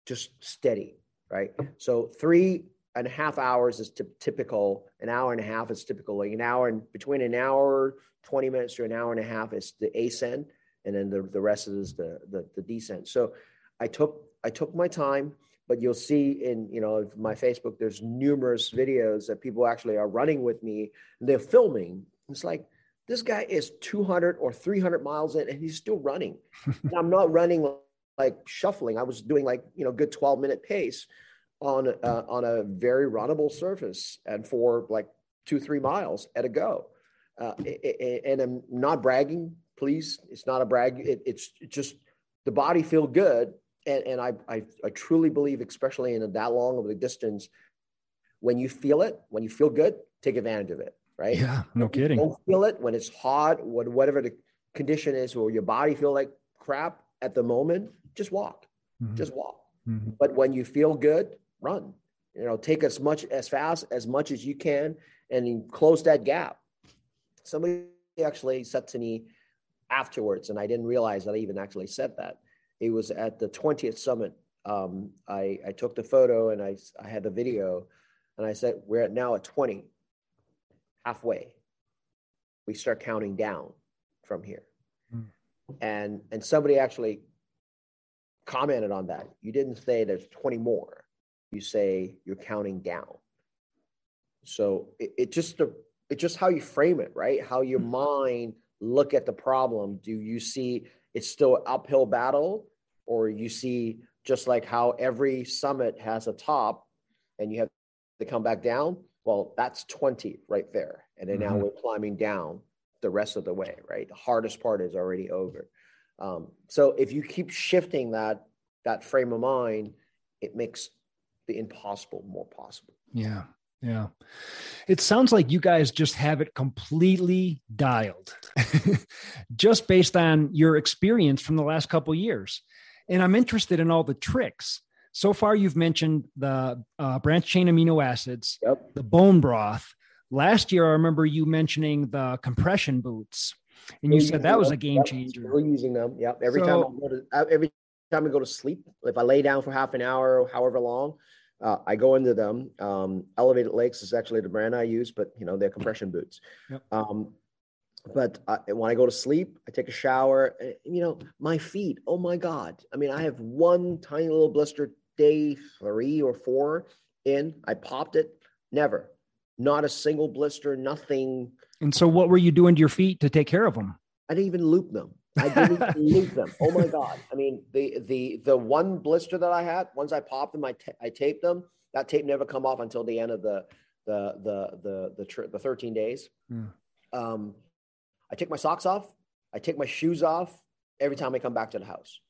just steady right? So three and a half hours is t- typical. An hour and a half is typical. Like an hour and between an hour 20 minutes to an hour and a half is the ascent, and then the, the rest is the, the, the descent. So I took I took my time, but you'll see in you know my Facebook there's numerous videos that people actually are running with me and they're filming. It's like this guy is 200 or 300 miles in and he's still running. I'm not running like shuffling. I was doing like you know good 12 minute pace on uh, on a very runnable surface and for like two three miles at a go. Uh, and I'm not bragging, please. It's not a brag. It, it's just the body feel good, and, and I, I I truly believe, especially in that long of a distance, when you feel it, when you feel good, take advantage of it. Right? Yeah, no kidding. Don't feel it when it's hot, whatever the condition is, or your body feel like crap at the moment. Just walk. Mm-hmm. Just walk. Mm-hmm. But when you feel good, run. You know, take as much as fast as much as you can and close that gap. Somebody actually said to me afterwards, and I didn't realize that I even actually said that. It was at the 20th summit. Um, I, I took the photo and I, I had the video, and I said, We're at now at 20, halfway. We start counting down from here. And, and somebody actually commented on that. You didn't say there's 20 more you say you're counting down. So it, it just it's just how you frame it, right? How your mm-hmm. mind look at the problem. Do you see it's still an uphill battle, or you see just like how every summit has a top, and you have to come back down? Well, that's 20 right there, and then mm-hmm. now we're climbing down the rest of the way, right? The hardest part is already over. Um, so if you keep shifting that that frame of mind, it makes the impossible more possible. Yeah. Yeah. It sounds like you guys just have it completely dialed just based on your experience from the last couple years. And I'm interested in all the tricks. So far, you've mentioned the uh, branch chain amino acids, yep. the bone broth. Last year, I remember you mentioning the compression boots, and you We're said that was a game changer. We're using them. Yep. Every so, time I go to every time I go to sleep, if I lay down for half an hour, or however long, uh, I go into them. Um, Elevated Legs is actually the brand I use, but you know they're compression boots. Yep. Um, but I, when I go to sleep, I take a shower. And, you know, my feet. Oh my God! I mean, I have one tiny little blister day three or four in. I popped it. Never, not a single blister. Nothing. And so, what were you doing to your feet to take care of them? I didn't even loop them. I didn't loop them. Oh my god! I mean, the the the one blister that I had, once I popped them, I, t- I taped them. That tape never come off until the end of the the the the the, tr- the 13 days. Hmm. Um, I take my socks off. I take my shoes off every time I come back to the house.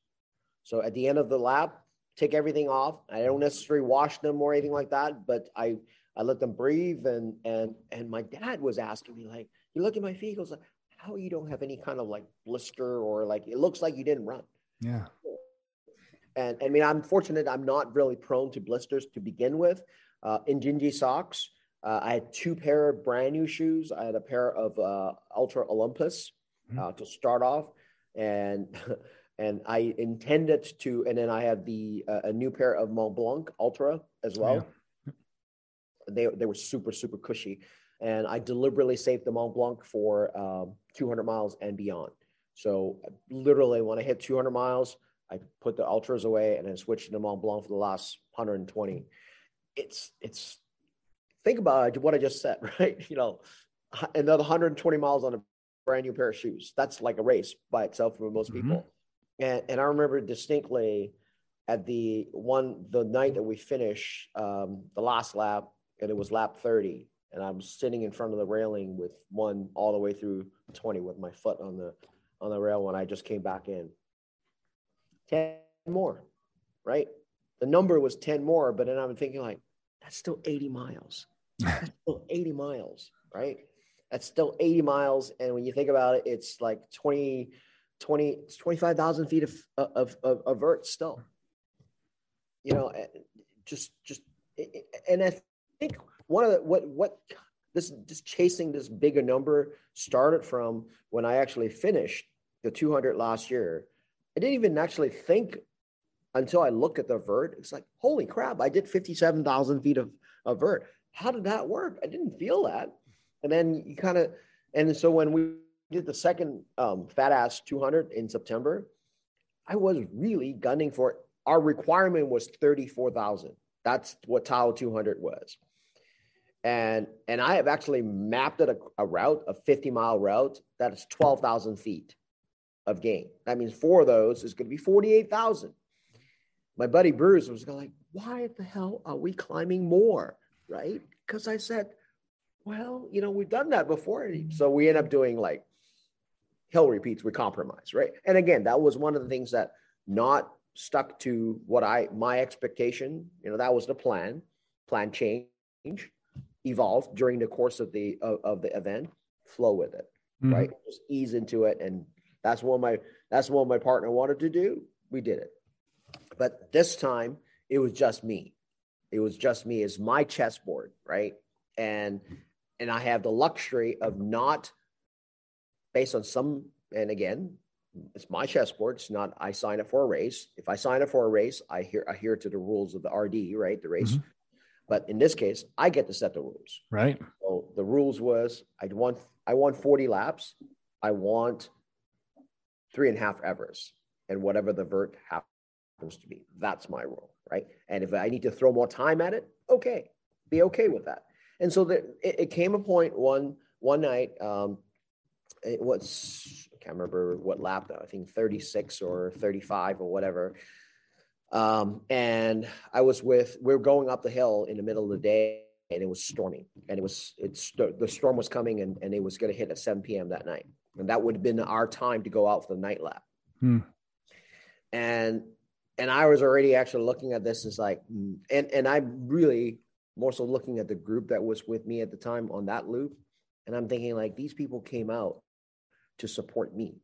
So at the end of the lap, take everything off. I don't necessarily wash them or anything like that, but I I let them breathe. And and and my dad was asking me like, "You look at my feet." He goes, like, how you don't have any kind of like blister or like it looks like you didn't run. Yeah. And I mean, I'm fortunate. I'm not really prone to blisters to begin with. Uh, Injinji socks. Uh, I had two pair of brand new shoes. I had a pair of uh, Altra Olympus mm-hmm. uh, to start off, and and I intended to. And then I had the uh, a new pair of Mont Blanc Altra as well. Yeah. They they were super super cushy and I deliberately saved the Mont Blanc for um, 200 miles and beyond. So literally, when I hit 200 miles, I put the ultras away and then switched to Mont Blanc for the last 120. It's it's think about what I just said, right? You know, another 120 miles on a brand new pair of shoes. That's like a race by itself for most mm-hmm. people. And and I remember distinctly at the one the night that we finished um, the last lap, and it was lap 30 and I'm sitting in front of the railing with one all the way through 20 with my foot on the on the rail when I just came back in. 10 more, right? The number was 10 more, but then I'm thinking like, that's still 80 miles. That's still 80 miles, right? That's still 80 miles. And when you think about it, it's like 20, 20, it's 25,000 feet of, of, of, of vert still, you know, eh, just, just, eh, eh, and I think one of the what what this just chasing this bigger number started from when I actually finished the 200 last year. I didn't even actually think until I look at the vert. It's like, holy crap, I did 57,000 feet of, of vert. How did that work? I didn't feel that. And then you kind of, and so when we did the second um, Fat Ass 200 in September, I was really gunning for it. Our requirement was 34,000. That's what Tahoe 200 was. And, and I have actually mapped it a, a route, a 50 mile route that is 12,000 feet of gain. That means four of those is going to be 48,000. My buddy Bruce was going like, why the hell are we climbing more? Right. Because I said, well, you know, we've done that before. So we end up doing like hill repeats We compromise. Right. And again, that was one of the things that not stuck to what I, my expectation, you know, that was the plan, plan change, evolve during the course of the, of, of the event, flow with it. Mm-hmm. Right. Just ease into it and that's what my that's what my partner wanted to do. We did it. But this time it was just me. It was just me as my chessboard, right? And and I have the luxury of not based on some and again, it's my chessboard. It's not I sign up for a race. If I sign up for a race, I hear I adhere to the rules of the RD, right? The race. Mm-hmm. But in this case, I get to set the rules. Right. So the rules was I want I want 40 laps. I want three and a half Everest and whatever the vert happens to be. That's my rule, right? And if I need to throw more time at it, okay, be okay with that. And so there, it, it, came a point one one night. Um, it was I can't remember what lap though. I think 36 or 35 or whatever. Um, and I was with we are going up the hill in the middle of the day and it was storming and it was it's the storm was coming and, and it was going to hit at 7 p.m. that night and that would have been our time to go out for the night lap. Hmm. And and I was already actually looking at this as like, and and I'm really more so looking at the group that was with me at the time on that loop, and I'm thinking like these people came out to support me.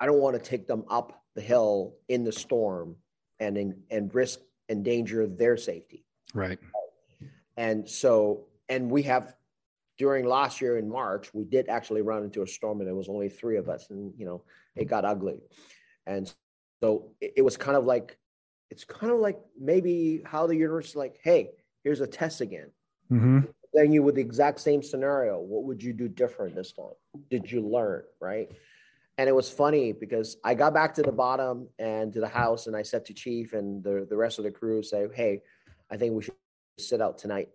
I don't want to take them up the hill in the storm and in, and risk endanger their safety. Right. And so, and we have during last year in March, we did actually run into a storm and there was only three of us and, you know, it got ugly. And so it, it was kind of like, it's kind of like maybe how the universe is like, hey, here's a test again. Mm-hmm. Then you with the exact same scenario, what would you do different this time? Did you learn, right? And it was funny because I got back to the bottom and to the house, and I said to Chief and the, the rest of the crew, say, hey, I think we should sit out tonight.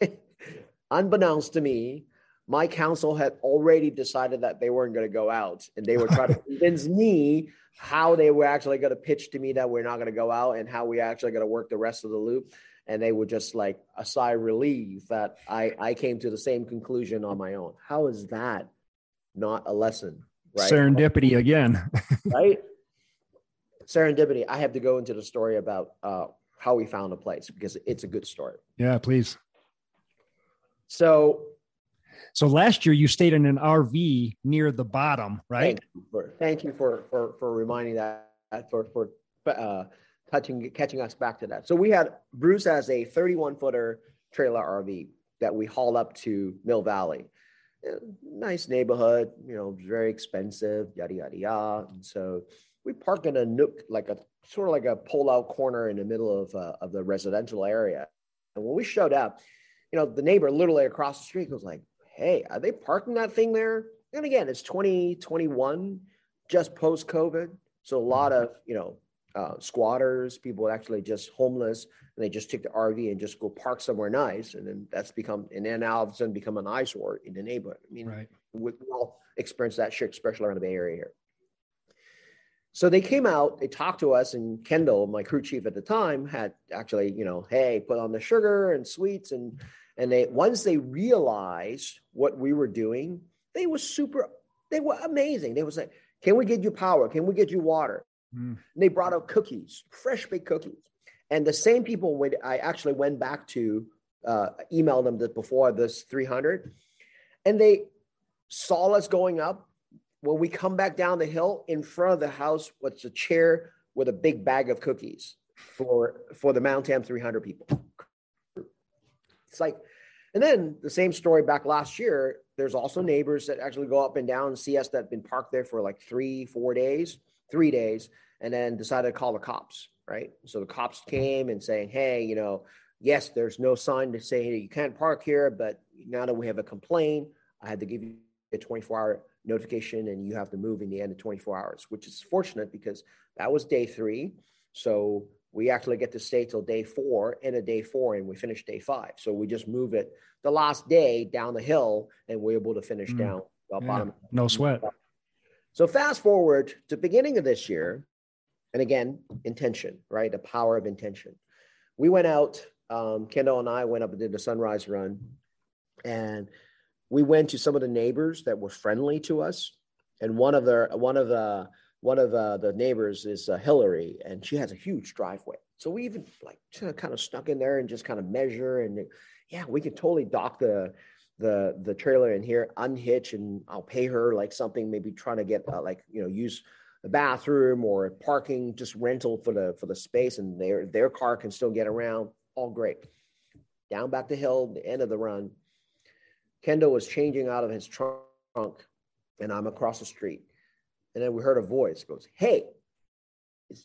unbeknownst to me, my council had already decided that they weren't going to go out and they were trying to convince me how they were actually going to pitch to me that we're not going to go out and how we actually going to work the rest of the loop. And they were just like a sigh of relief that I, I came to the same conclusion on my own. How is that not a lesson right serendipity again right serendipity i have to go into the story about uh, how we found a place because it's a good story yeah please so, so last year you stayed in an RV near the bottom, right? Thank you for, thank you for, for, for reminding that for, for, uh, touching, catching us back to that. So we had Bruce as a 31 footer trailer RV that we hauled up to Mill Valley. Nice neighborhood, you know, very expensive, yada, yada, yada. And so we park in a nook, like a sort of like a pull out corner in the middle of, uh, of the residential area. And when we showed up, you know, the neighbor literally across the street was like, Hey, are they parking that thing there? And again, it's 2021, just post COVID. So a lot of, you know, uh, squatters, people actually just homeless, and they just take the RV and just go park somewhere nice. And then that's become, and then all of a sudden become an eyesore in the neighborhood. I mean, right. we all experience that shit, especially around the Bay Area here. So they came out, they talked to us, and Kendall, my crew chief at the time, had actually, you know, hey, put on the sugar and sweets, and and they once they realized what we were doing, they were super, they were amazing. They was like, "Can we get you power? Can we get you water?" Mm. they brought out cookies, fresh baked cookies, and the same people when I actually went back to uh, email them that before this 300, and they saw us going up. When we come back down the hill in front of the house what's a chair with a big bag of cookies for for the Mount Tam 300 people. It's like and then the same story back last year. There's also neighbors that actually go up and down and see us that have been parked there for like three four days three days and then decided to call the cops right so the cops came and saying hey you know yes there's no sign to say hey, you can't park here but now that we have a complaint i had to give you a 24 hour notification and you have to move in the end of 24 hours, which is fortunate because that was day three. So we actually get to stay till day four and a day four and we finish day five. So we just move it the last day down the hill and we're able to finish mm. down yeah. bottom. No sweat. So fast forward to beginning of this year, and again, intention, right? The power of intention. We went out, um, Kendall and I went up and did the sunrise run. And we went to some of the neighbors that were friendly to us. And one of the one of the one of the, the neighbors is uh, Hillary, and she has a huge driveway. So we even like kind of snuck in there and just kind of measure and yeah, we could totally dock the the the trailer in here, unhitch, and I'll pay her like something, maybe trying to get uh, like you know use the bathroom or parking, just rental for the for the space, and their their car can still get around. All great. Down back the hill, the end of the run, Kendall was changing out of his trunk, and I'm across the street, and then we heard a voice goes, "Hey,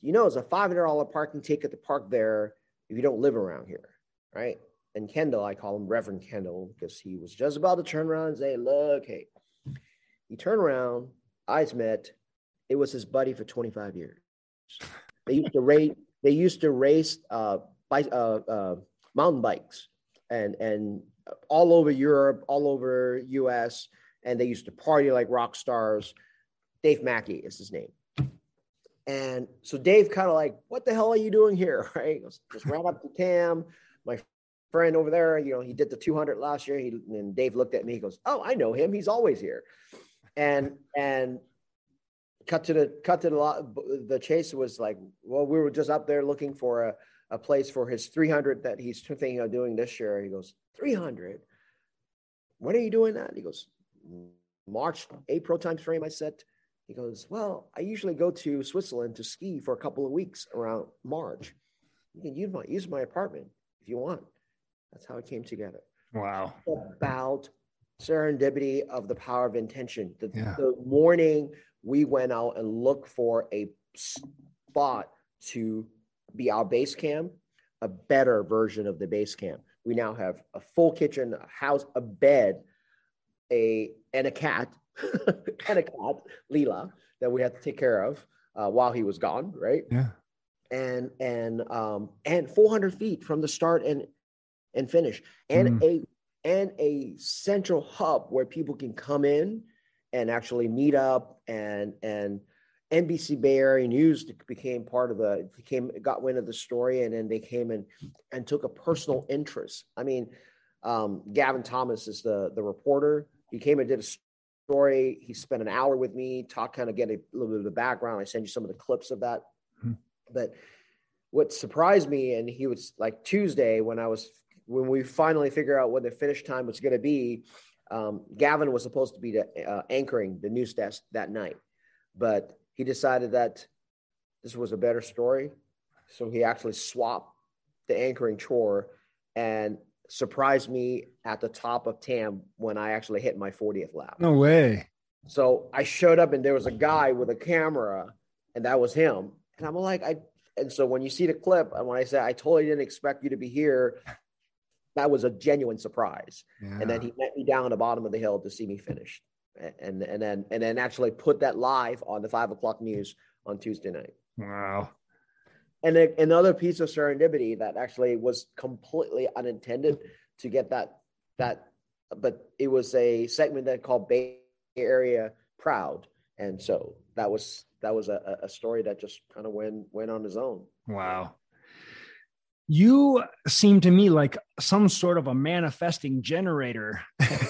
you know it's a five hundred dollar parking ticket to park there if you don't live around here, right?" And Kendall, I call him Reverend Kendall because he was just about to turn around and say, Look, hey, he turned around, eyes met. It was his buddy for 25 years. They used to race, they used to race uh, bike, uh, uh, mountain bikes and, and all over Europe, all over US, and they used to party like rock stars. Dave Mackey is his name. And so Dave kind of like, what the hell are you doing here? Right? Just ran up to Tam. My friend over there, you know, he did the 200 last year. He and Dave looked at me. He goes, "Oh, I know him. He's always here." And and cut to the cut to the lot, the chase was like, well, we were just up there looking for a, a place for his 300 that he's thinking of doing this year. He goes, 300. When are you doing that? He goes, March, April time frame. I said. He goes, well, I usually go to Switzerland to ski for a couple of weeks around March. You can use my use my apartment if you want. That's how it came together. Wow. About serendipity of the power of intention. The, yeah. the morning we went out and looked for a spot to be our base camp, a better version of the base camp. We now have a full kitchen, a house, a bed, a and a cat, and a cat, Leela, that we had to take care of uh, while he was gone, right? Yeah. And and um and 400 feet from the start and and finish and mm. a and a central hub where people can come in and actually meet up and and NBC Bay Area News became part of the became got wind of the story and then they came and and took a personal interest. I mean, um, Gavin Thomas is the the reporter. He came and did a story. He spent an hour with me, talk kind of get a little bit of the background. I send you some of the clips of that. Hmm. But what surprised me, and he was like Tuesday when I was when we finally figure out what the finish time was going to be, um, Gavin was supposed to be the, uh, anchoring the news desk that night, but he decided that this was a better story. So he actually swapped the anchoring chore and surprised me at the top of TAM when I actually hit my 40th lap. No way. So I showed up and there was a guy with a camera and that was him. And I'm like, I, and so when you see the clip, and when I say, I totally didn't expect you to be here, that was a genuine surprise. Yeah. And then he met me down the bottom of the hill to see me finish, and and then and then actually put that live on the five o'clock news on Tuesday night. Wow. And a, another piece of serendipity that actually was completely unintended to get that that, but it was a segment that called Bay Area Proud, and so that was that was a, a story that just kind of went went on his own. Wow you seem to me like some sort of a manifesting generator.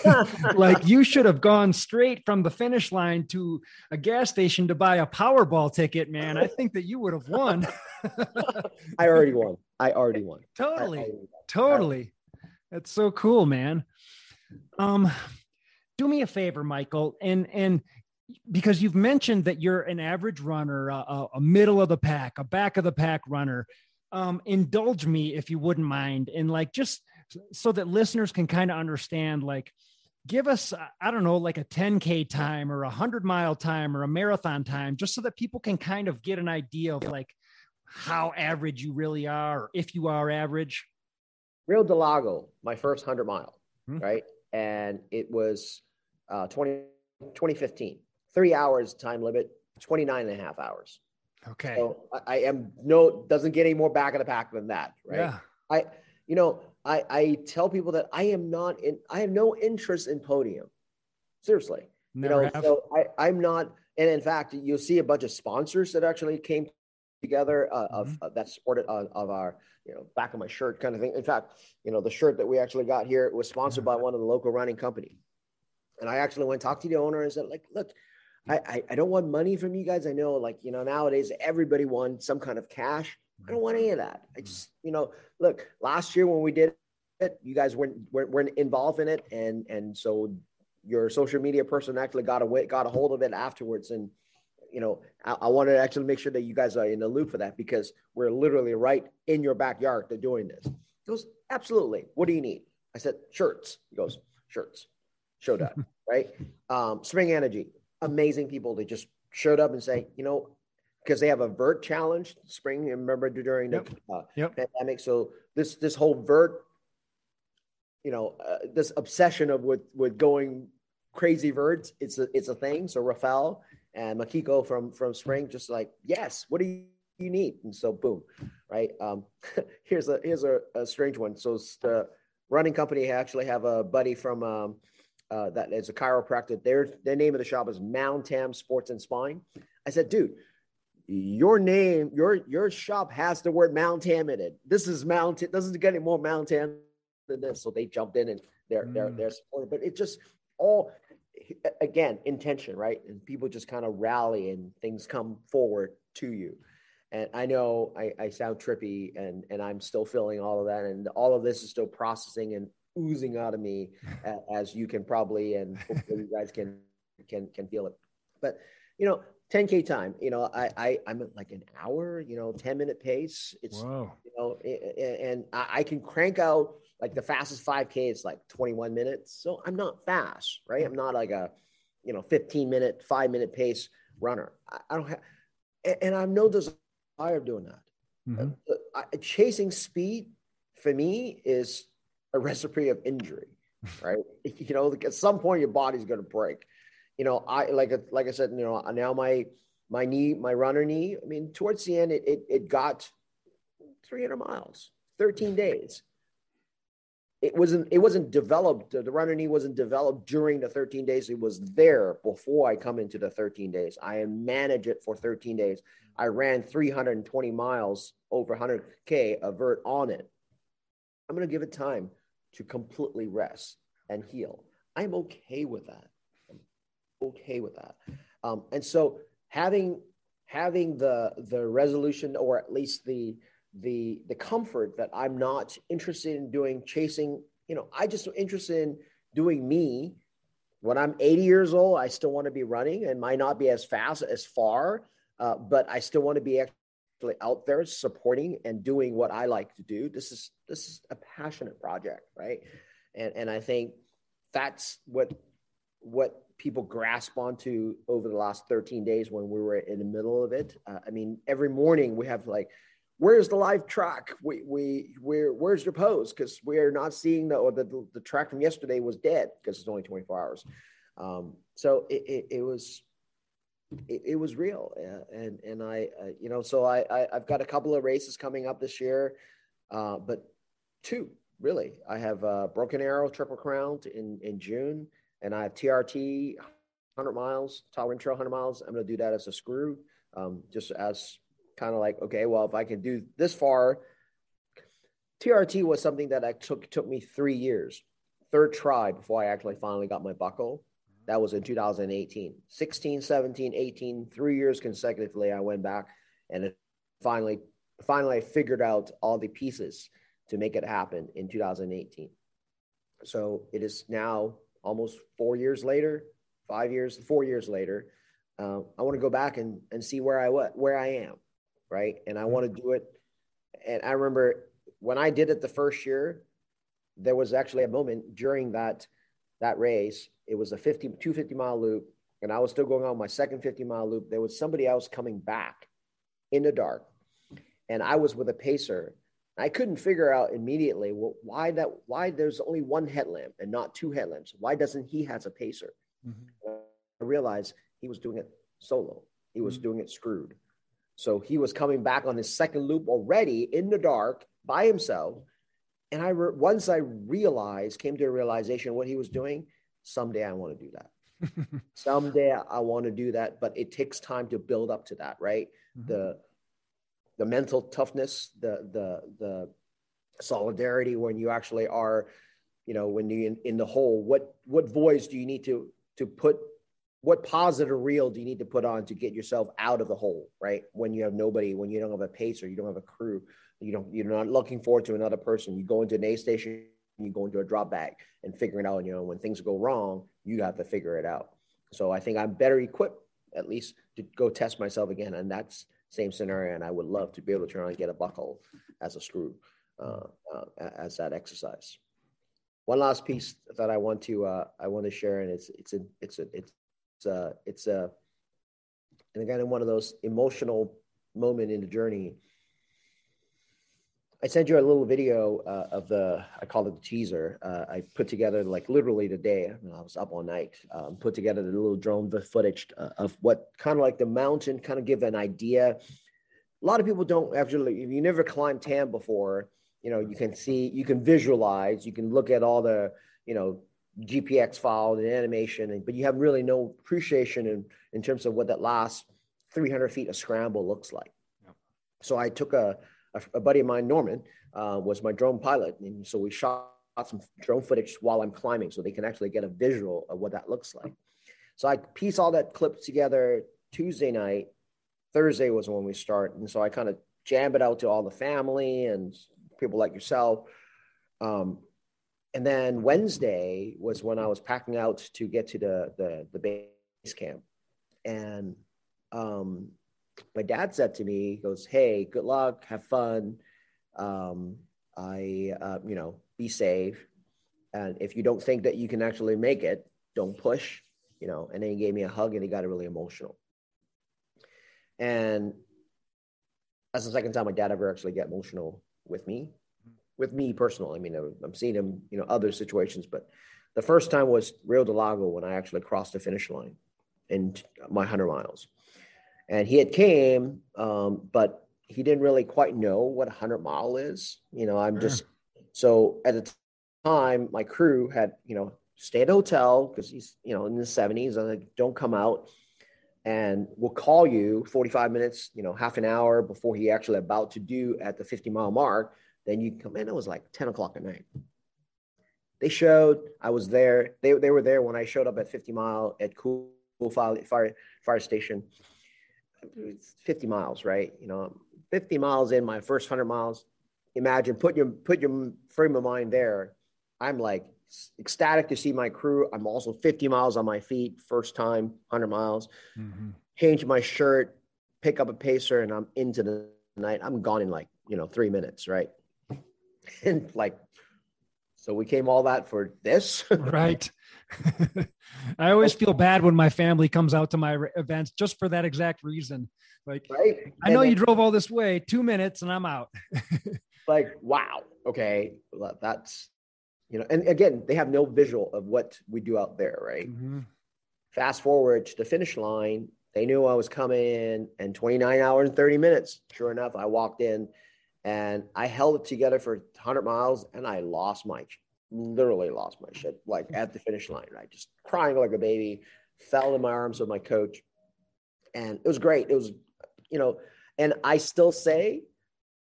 like you should have gone straight from the finish line to a gas station to buy a Powerball ticket, man. I think that you would have won. I already won. I already won. Totally. Already won. Totally. That's so cool, man. Um do me a favor, Michael, and and because you've mentioned that you're an average runner, a, a middle of the pack, a back of the pack runner um, indulge me if you wouldn't mind and like just so that listeners can kind of understand like give us i don't know like a 10k time or a 100 mile time or a marathon time just so that people can kind of get an idea of like how average you really are or if you are average Rio del Lago my first 100 mile hmm right and it was uh, 20 2015. Three hours time limit, 29 and a half hours. Okay. So I, I am no doesn't get any more back of the pack than that, right? Yeah. I you know I I tell people that I am not in I have no interest in podium. Seriously. Never you know, have. so I, I'm not, and in fact, you'll see a bunch of sponsors that actually came together uh, of Mm-hmm. uh, that supported uh, of our, you know, back of my shirt kind of thing. In fact, you know, the shirt that we actually got here was sponsored by one of the local running company, and I actually went and talked to the owner and said, like, look, I, I I don't want money from you guys. I know, like, you know, nowadays everybody wants some kind of cash. I don't want any of that. I just, you know, look, last year when we did it, you guys weren't weren't, weren't involved in it, and and so your social media person actually got away, got a hold of it afterwards. And, you know, I, I wanted to actually make sure that you guys are in the loop for that because we're literally right in your backyard. They're doing this. He goes, absolutely. What do you need? I said, shirts. He goes, shirts. Showed up, right? Um, Spring Energy, amazing people. They just showed up and say, you know, because they have a vert challenge spring. Remember during the Yep. uh, Yep. pandemic. So this this whole vert you know uh, this obsession of with with going crazy verts it's a it's a thing so rafael and makiko from from spring just like yes what do you, you need and so boom right um here's a here's a, a strange one so the running company actually have a buddy from um uh, that is a chiropractor their their name of the shop is mountam sports and spine i said dude your name your your shop has the word mountam in it this is mountain doesn't get any more mountam than this. So they jumped in and they're they're Mm. they're supportive. But it just all again intention, right? And people just kind of rally and things come forward to you. And I know I, I sound trippy and and I'm still feeling all of that, and all of this is still processing and oozing out of me, as you can probably and hopefully you guys can can can feel it. But you know, 10k time, you know, I, I I'm at like an hour, you know, 10 minute pace. It's Whoa. you know, and I can crank out like the fastest 5K is like 21 minutes. So I'm not fast, right? I'm not like a, you know, 15 minute, five minute pace runner. I, I don't have, and, and I have no desire of doing that. Mhm. Uh, I, chasing speed for me is a recipe of injury, right? you know, at some point your body's going to break. You know, I like uh, like I said, you know, now my my knee, my runner knee. I mean, towards the end, it it, it got 300 miles, 13 days. It wasn't it wasn't developed. The runner knee wasn't developed during the 13 days. It was there before I come into the 13 days. I manage it for 13 days. I ran 320 miles over 100k avert on it. I'm going to give it time to completely rest and heal. I'm okay with that. I'm okay with that. Um, and so having having the the resolution or at least the the the comfort that I'm not interested in doing chasing, you know, I just interested in doing me. When I'm 80 years old, I still want to be running and might not be as fast as far, uh, but I still want to be out there supporting and doing what I like to do. This is this is a passionate project, right? And and I think that's what what people grasp onto over the last 13 days when we were in the middle of it. Uh, I mean, every morning we have like, where's the live track? We we where where's your pose? Because we're not seeing the or the the track from yesterday was dead because it's only 24 hours. Um, so it, it, it was it, it was real, and and I uh, you know so I, I I've got a couple of races coming up this year, uh, but two really. I have uh, Broken Arrow Triple Crown in in June, and I have TRT 100 miles, Tall Trail 100 miles. I'm going to do that as a screw, um, just as kind of like okay, well if I can do this far. TRT was something that I took took me three years, third try before I actually finally got my buckle. That was in 2018. 16, 17, 18, three years consecutively, I went back and it finally, finally I figured out all the pieces to make it happen in 2018. So it is now almost four years later, five years, four years later. Uh, I want to go back and, and see where I was, where I am, right? And I want to do it. And I remember when I did it the first year, there was actually a moment during that that race. It was a 50, 250 mile loop, and I was still going on my second 50 mile loop. There was somebody else coming back in the dark, and I was with a pacer. I couldn't figure out immediately well, why that why there's only one headlamp and not two headlamps. Why doesn't he has a pacer? Mhm. realized he was doing it solo. He was Mhm. doing it screwed. So he was coming back on his second loop already in the dark by himself. And I re- once I realized, came to a realization what he was doing. Someday I want to do that. Someday I want to do that, but it takes time to build up to that, right? Mhm. The the mental toughness, the the the solidarity when you actually are, you know, when you in, in the hole. What what voice do you need to to put? What positive reel do you need to put on to get yourself out of the hole, right? When you have nobody, when you don't have a pacer, you don't have a crew, you don't you're not looking forward to another person. You go into an A station, you go into a drop bag and figuring out. You know, when things go wrong, you have to figure it out. So I think I'm better equipped, at least, to go test myself again. And that's same scenario. And I would love to be able to turn on and get a buckle as a screw, uh, uh, as that exercise. One last piece that I want to uh, I want to share, and it's it's a it's a it's a it's a and again in one of those emotional moment in the journey. I sent you a little video uh, of the, I call it the teaser. Uh, I put together like literally today, I, mean, I was up all night, um, put together the little drone the footage uh, of what kind of like the mountain, kind of give an idea. A lot of people don't actually, if you never climbed Tam before, you know, you can see, you can visualize, you can look at all the, you know, GPX file and animation, and, but you have really no appreciation in, in terms of what that last 300 feet of scramble looks like. So I took a, a, a buddy of mine, Norman, uh, was my drone pilot. And so we shot some drone footage while I'm climbing so they can actually get a visual of what that looks like. So I piece all that clip together Tuesday night. Thursday was when we start. And so I kind of jam it out to all the family and people like yourself. Um, and then Wednesday was when I was packing out to get to the, the, the base camp. And um, my dad said to me, he goes, Hey, good luck, have fun. Um, I, uh, you know, be safe. And if you don't think that you can actually make it, don't push, you know. And then he gave me a hug and he got really emotional. And that's the second time my dad ever actually got emotional with me, with me personally. I mean, I'm seeing him, you know, other situations, but the first time was Rio del Lago when I actually crossed the finish line in my 100 miles and he had came um, but he didn't really quite know what a 100 mile is you know i'm just so at the time my crew had you know stay at a hotel because he's you know in the 70s and like don't come out and we'll call you 45 minutes you know half an hour before he actually about to do at the 50 mile mark. Then you come in it was like 10 o'clock at night. They showed i was there. They, they were there when i showed up at 50 mile at cool fire, fire, fire station 50 miles, right? You know, 50 miles in my first 100 miles. Imagine put your put your frame of mind there. I'm like ecstatic to see my crew. I'm also 50 miles on my feet, first time 100 miles. Mm-hmm. Change my shirt, pick up a pacer, and I'm into the night. I'm gone in like you know three minutes, right? And like, so we came all that for this, right? I always feel bad when my family comes out to my events just for that exact reason. Like, right? I know then, you drove all this way, two minutes, and I'm out. like, wow, okay, well, that's you know, and again, they have no visual of what we do out there, right? Mm-hmm. Fast forward to the finish line, they knew I was coming in, and 29 hours and 30 minutes. Sure enough, I walked in, and I held it together for 100 miles, and I lost my literally lost my shit like at the finish line, right? Just crying like a baby, fell in my arms with my coach. And it was great. It was, you know, and I still say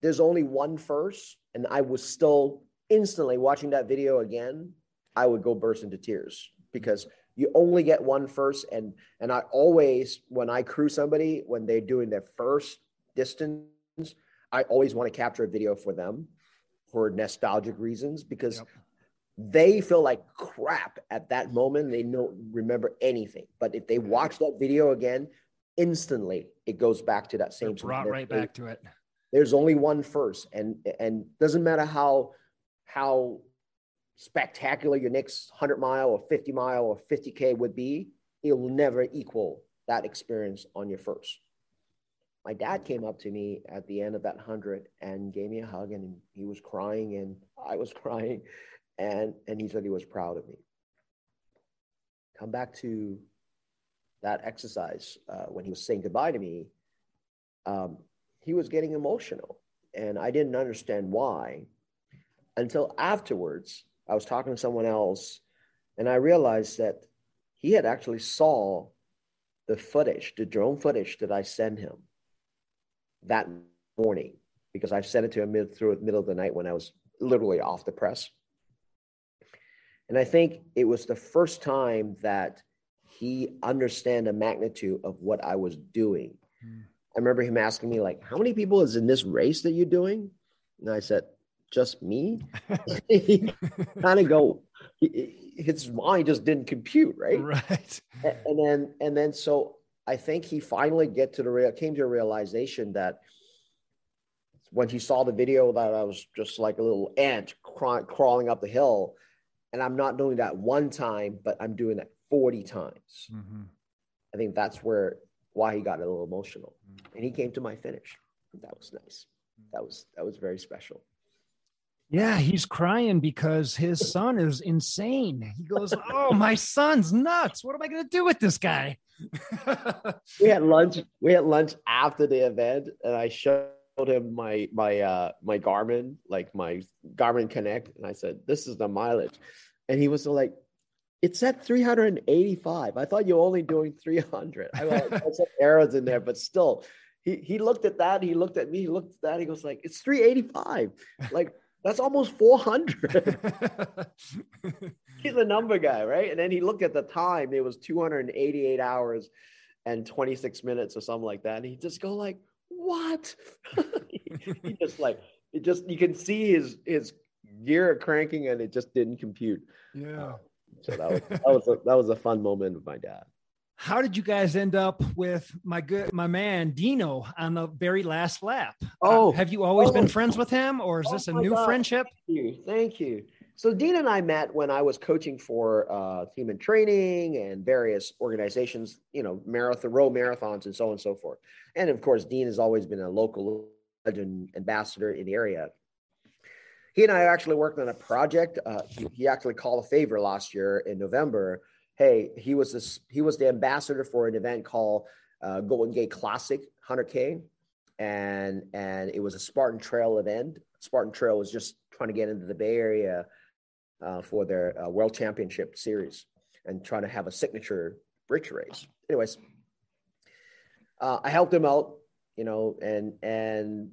there's only one first, and I was still instantly watching that video again, I would go burst into tears because you only get one first. And and I always, when I crew somebody, when they're doing their first distance, I always want to capture a video for them for nostalgic reasons because yep they feel like crap at that moment. They don't remember anything. But if they watch that video again, instantly it goes back to that same. They're brought right back to it. There's only one first, and and doesn't matter how how spectacular your next hundred mile or fifty mile or fifty k would be. It'll never equal that experience on your first. My dad came up to me at the end of that hundred and gave me a hug, and he was crying, and I was crying and and he said he was proud of me come back to that exercise, uh, when he was saying goodbye to me, um, he was getting emotional. And I didn't understand why until afterwards. I was talking to someone else and I realized that he had actually saw the footage, the drone footage that I sent him that morning because I sent it to him mid, through the middle of the night when I was literally off the press. And I think it was the first time that he understand the magnitude of what I was doing. Mm. I remember him asking me like, "How many people is in this race that you're doing?" And I said, "Just me." kind of go. His mind just didn't compute, right? Right. And then, and then, so I think he finally get to the real came to a realization that when he saw the video that I was just like a little ant crawling up the hill, and I'm not doing that one time, but I'm doing that 40 times. Mm-hmm. I think that's where why he got a little emotional. Mm-hmm. And he came to my finish. That was nice. That was that was very special. Yeah, he's crying because his son is insane. He goes, "Oh, my son's nuts. What am I going to do with this guy?" we had lunch. We had lunch after the event, and I showed him my my uh my Garmin, like my Garmin Connect, and I said, "This is the mileage," and he was like, "It said 385. I thought you were only doing 300. I had some arrows in there, but still." He, he looked at that. He looked at me. He looked at that. He goes like, "It's 385. Like that's almost 400." He's a number guy, right? And then he looked at the time. It was 288 hours and 26 minutes or something like that. And he just go like, "What?" he just like it just you can see his his gear cranking and it just didn't compute. Yeah. Uh, so that was that was a, that was a fun moment with my dad. How did you guys end up with my good my man Dino on the very last lap? Uh, oh, uh, have you always oh, been friends with him, or is oh this a new God. friendship? Thank you, thank you. So Dean and I met when I was coaching for uh, Team in Training and various organizations, you know, marathon, row marathons, and so on and so forth. And of course, Dean has always been a local legend ambassador in the area he and I actually worked on a project. Uh, he, he, actually called a favor last year in November. Hey, he was this, he was the ambassador for an event called uh, Golden Gate Classic 100K, and and it was a Spartan Trail event. Spartan Trail was just trying to get into the Bay Area uh, for their uh, World Championship series and trying to have a signature bridge race. Anyways, uh, I helped him out, you know, and and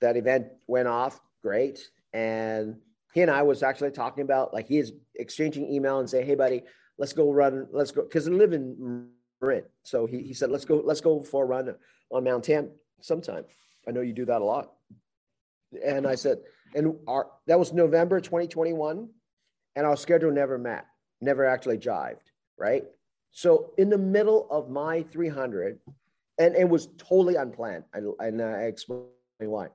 that event went off great and he and I was actually talking about like he is exchanging email and say, "Hey, buddy, let's go run. Let's go," because I live in Marin. So he, he said, "Let's go. Let's go for a run on Mount Tam sometime." I know you do that a lot. And I said, and our that was November 2021, and our schedule never met, never actually jived, right? So in the middle of my 300, and it was totally unplanned, and, and I explain why.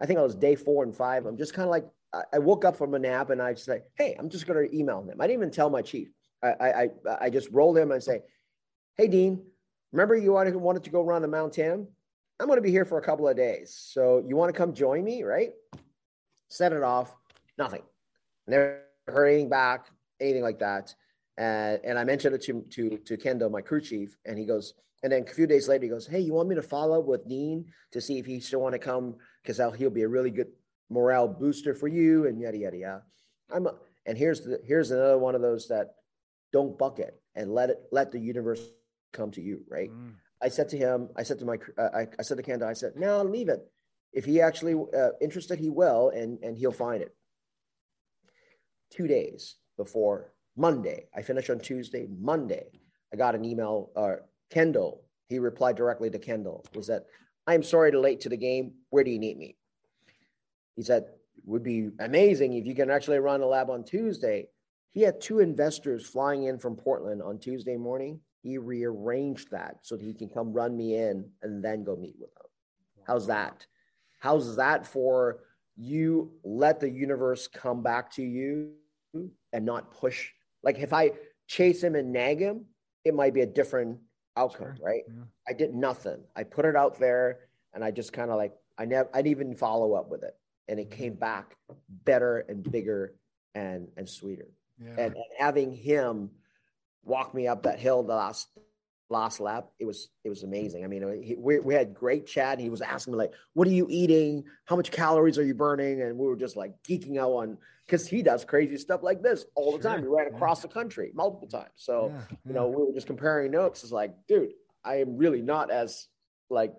I think I was day four and five. I'm just kind of like, I woke up from a nap and I just say, Hey, I'm just going to email them. I didn't even tell my chief. I, I, I just roll him and say, Hey, Dean, remember you wanted to go run the Mount Tam? I'm going to be here for a couple of days. So you want to come join me, right? Set it off. Nothing. Never anything back, anything like that. And, and I mentioned it to, to, to Kendo, my crew chief, and he goes, and then a few days later, he goes, Hey, you want me to follow up with Dean to see if he still want to come? Because he'll be a really good morale booster for you and yada, yada, yada. I'm a, and here's the, here's another one of those that don't bucket and let it, let the universe come to you. Right. Mm. I said to him, I said to my, uh, I, I, said to Kendo, I said, no, leave it. If he actually uh, interested, he will, and, and he'll find it. Two days before Monday, I finished on Tuesday, Monday, I got an email, uh, Kendall, he replied directly to Kendall, was that, I'm sorry to late to the game. Where do you need me? He said, would be amazing if you can actually run a lab on Tuesday. He had two investors flying in from Portland on Tuesday morning. He rearranged that so that he can come run me in and then go meet with them. How's that? How's that for you let the universe come back to you and not push? Like if I chase him and nag him, it might be a different outcome, sure. right? Yeah. I did nothing. I put it out there and I just kind of like, I never, I didn't even follow up with it. And it mm-hmm. came back better and bigger and, and sweeter. Yeah. And, and having him walk me up that hill the last last lap. It was it was amazing. I mean, he, we we had great chat. He was asking me like, "What are you eating? How much calories are you burning?" And we were just like geeking out on because he does crazy stuff like this all the sure. time. We ran across yeah. the country multiple times. So yeah, yeah. you know, we were just comparing notes. It's like, dude, I am really not as like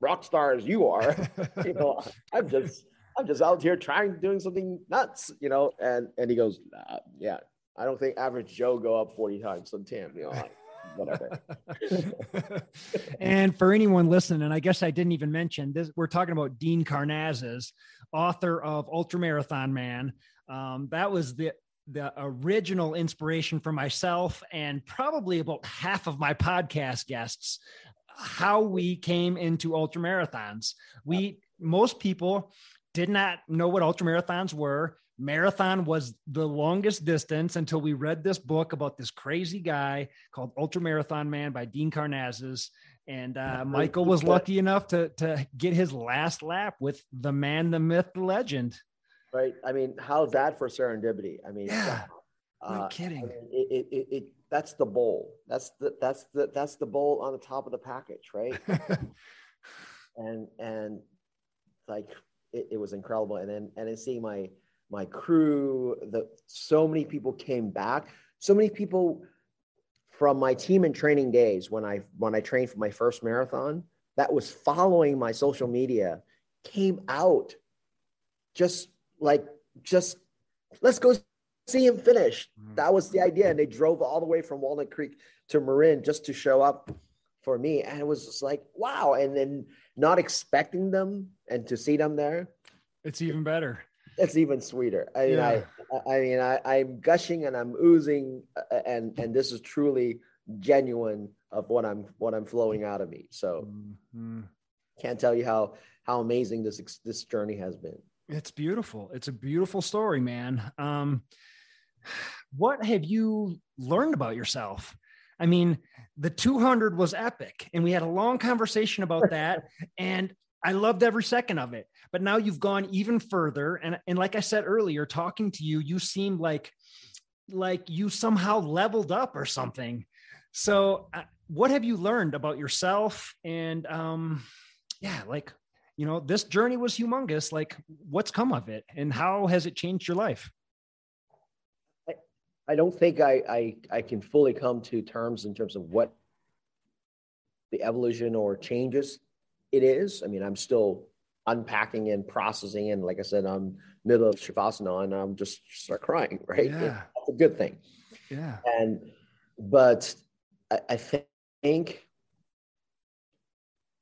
rock star as you are. you know, I'm just I'm just out here trying doing something nuts. You know, and and he goes, uh, yeah. I don't think average Joe go up 40 times on Tam. You know, like, whatever. and for anyone listening, and I guess I didn't even mention this, we're talking about Dean Karnazes, author of Ultra Marathon Man. Um, that was the the original inspiration for myself and probably about half of my podcast guests how we came into ultra marathons we most people did not know what ultra marathons were marathon was the longest distance until we read this book about this crazy guy called Ultra Marathon Man by Dean Karnazes. And uh, Michael was lucky enough to to get his last lap with the man, the myth, the legend. Right. I mean, how's that for serendipity? I mean, yeah, uh, no kidding. I mean, it, it, it, that's the bowl. That's the that's the that's the bowl on the top of the package, right? and and like it, it was incredible. And then and then seeing my my crew, the so many people came back. So many people from my Team in Training days when I when I trained for my first marathon that was following my social media came out just like just let's go see him finish. Mm. That was the idea. And they drove all the way from Walnut Creek to Marin just to show up for me. And it was just like, wow. And then not expecting them and to see them there. It's even better it's even sweeter. I mean, yeah. I, I mean, I, I'm gushing and I'm oozing, uh, and and this is truly genuine of what I'm what I'm flowing out of me. So, mm-hmm. can't tell you how how amazing this this journey has been. It's beautiful. It's a beautiful story, man. Um, what have you learned about yourself? I mean, the 200 was epic, and we had a long conversation about that. and I loved every second of it. But now you've gone even further. And, and like I said earlier, talking to you, you seem like like you somehow leveled up or something. So uh, what have you learned about yourself? And um, yeah, like, you know, this journey was humongous. Like what's come of it and how has it changed your life? I, I don't think I, I, I can fully come to terms in terms of what the evolution or changes it is. I mean, I'm still unpacking and processing, and like I said, I'm middle of shavasana, and I'm just start crying. Right, yeah. it's a good thing. Yeah, and but I, I think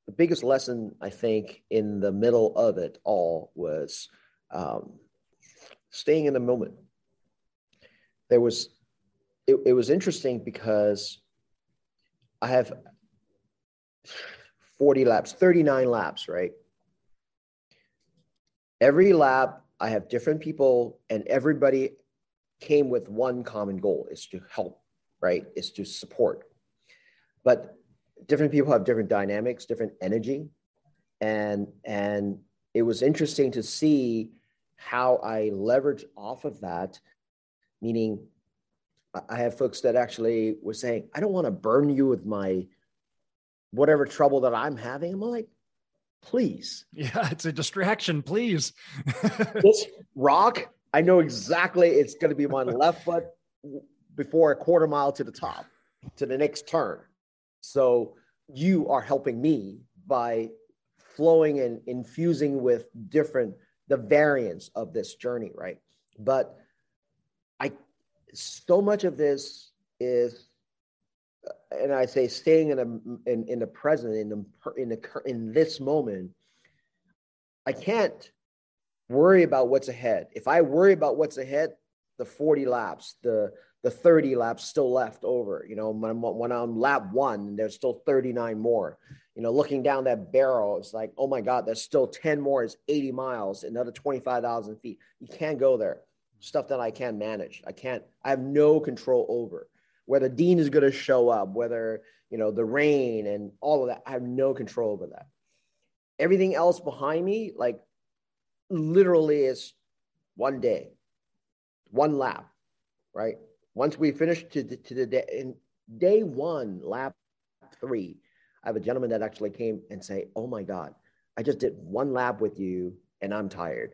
the biggest lesson I think in the middle of it all was um, staying in the moment. There was it, it was interesting because I have 40 laps, 39 laps, right? Every lap, I have different people, and everybody came with one common goal is to help, right? Is to support. But different people have different dynamics, different energy. And and it was interesting to see how I leverage off of that, meaning I have folks that actually were saying, I don't want to burn you with my whatever trouble that I'm having. I'm like, please. Yeah, it's a distraction, please. this rock, I know exactly it's going to be my left foot before a quarter mile to the top, to the next turn. So you are helping me by flowing and infusing with different the variants of this journey, right? But I so much of this is and I say staying in a in, in the present in the in the in this moment, I can't worry about what's ahead. If I worry about what's ahead, the 40 laps, the the 30 laps still left over. You know, when I'm, when I'm lap one, there's still 39 more. You know, looking down that barrel, it's like, oh my God, there's still 10 more. It's 80 miles, another 25,000 feet. You can't go there. Stuff that I can't manage. I can't. I have no control over whether Dean is going to show up, whether, you know, the rain and all of that. I have no control over that. Everything else behind me, like literally is one day, one lap, right? Once we finish to the, to the day, in day one, lap three, I have a gentleman that actually came and say, "Oh my God, I just did one lap with you and I'm tired,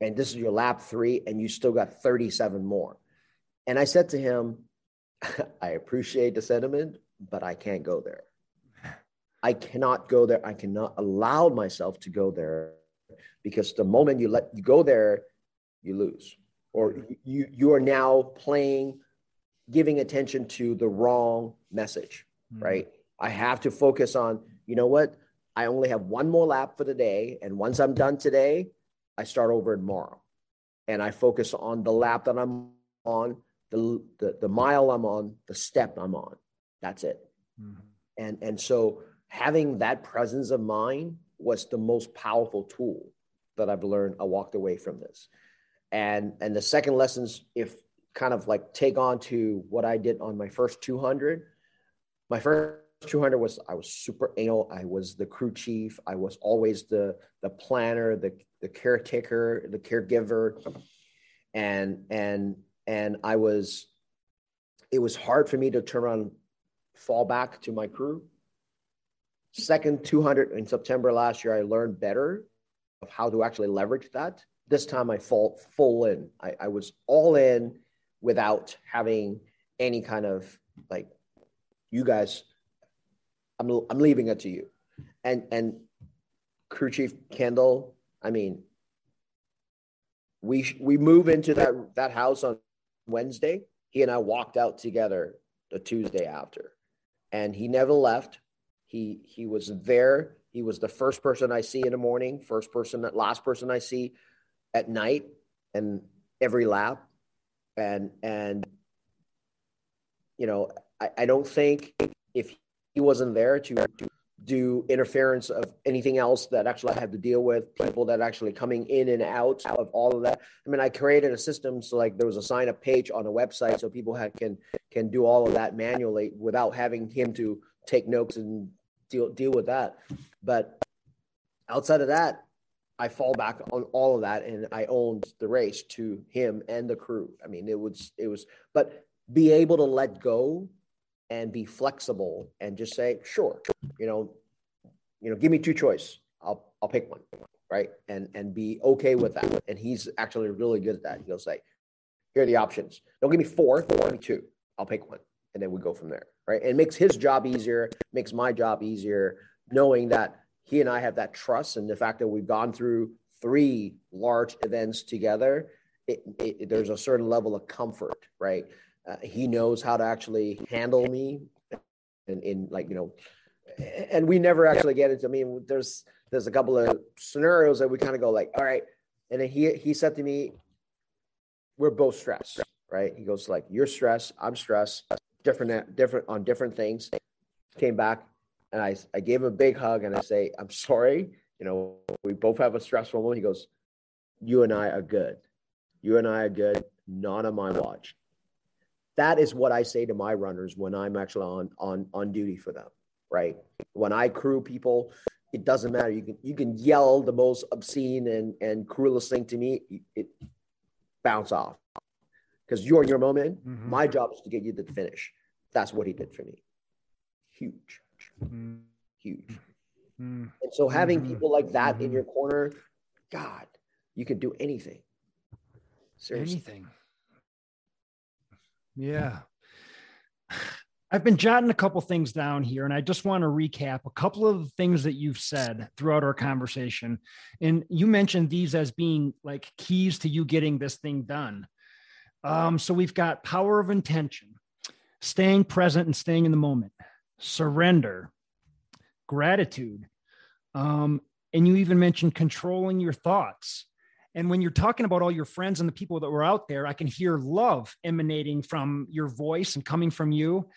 and this is your lap three, and you still got 37 more." And I said to him, "I appreciate the sentiment, but I can't go there. I cannot go there. I cannot allow myself to go there because the moment you let you go there, you lose, or you you are now playing, giving attention to the wrong message, mm-hmm. right? I have to focus on, you know what? I only have one more lap for the day, and once I'm done today, I start over tomorrow, and I focus on the lap that I'm on, the the, the mile I'm on, the step I'm on. That's it. Mm-hmm. And and so having that presence of mind was the most powerful tool that I've learned. I walked away from this. And and the second lessons, if kind of like take on to what I did on my first 200. My first 200 was I was super anal. I was the crew chief. I was always the the planner, the the caretaker, the caregiver, and and and I was. It was hard for me to turn on, fall back to my crew Second 200 in September last year, I learned better of how to actually leverage that. This time I fall full in. I, I was all in without having any kind of like, you guys, I'm, I'm leaving it to you. And, and crew chief Kendall, I mean, we, we move into that, that house on Wednesday. He and I walked out together the Tuesday after and he never left he he was there. He was the first person I see in the morning, first person, that last person I see at night, and every lap. And and you know, I, I don't think if he wasn't there to, to do interference of anything else that actually I had to deal with, people that actually coming in and out of all of that. I mean, I created a system so like there was a sign up page on a website so people had, can can do all of that manually without having him to take notes and deal deal with that. But outside of that, I fall back on all of that, and I owned the race to him and the crew. I mean, it was it was, but be able to let go and be flexible and just say, sure, you know, you know, give me two choice. I'll I'll pick one, right? And and be okay with that. And he's actually really good at that. He'll say, here are the options. Don't give me four, give me two. I'll pick one, and then we go from there right? And it makes his job easier, makes my job easier, knowing that he and I have that trust and the fact that we've gone through three large events together. It, it, there's a certain level of comfort, right? Uh, he knows how to actually handle me, and in like you know, and we never actually get into. I mean, there's there's a couple of scenarios that we kind of go like, all right, and then he he said to me, "We're both stressed." Right? He goes like, "You're stressed. I'm stressed different different on different things. Came back and I I gave him a big hug and I say, I'm sorry. You know, we both have a stressful moment. He goes, You and I are good. You and I are good. Not on my watch. That is what I say to my runners when I'm actually on on on duty for them. Right. When I crew people, it doesn't matter. You can you can yell the most obscene and and cruelest thing to me. It bounce off because you're in your moment. Mm-hmm. My job is to get you to the finish. That's what he did for me. Huge, mm-hmm. huge. Mm-hmm. And so having mm-hmm. people like that in mm-hmm. your corner, God, you can do anything. Seriously. Anything. Yeah. I've been jotting a couple things down here, and I just want to recap a couple of things that you've said throughout our conversation. And you mentioned these as being like keys to you getting this thing done. Um, so we've got power of intention, staying present and staying in the moment, surrender, gratitude. Um, and you even mentioned controlling your thoughts. And when you're talking about all your friends and the people that were out there, I can hear love emanating from your voice and coming from you.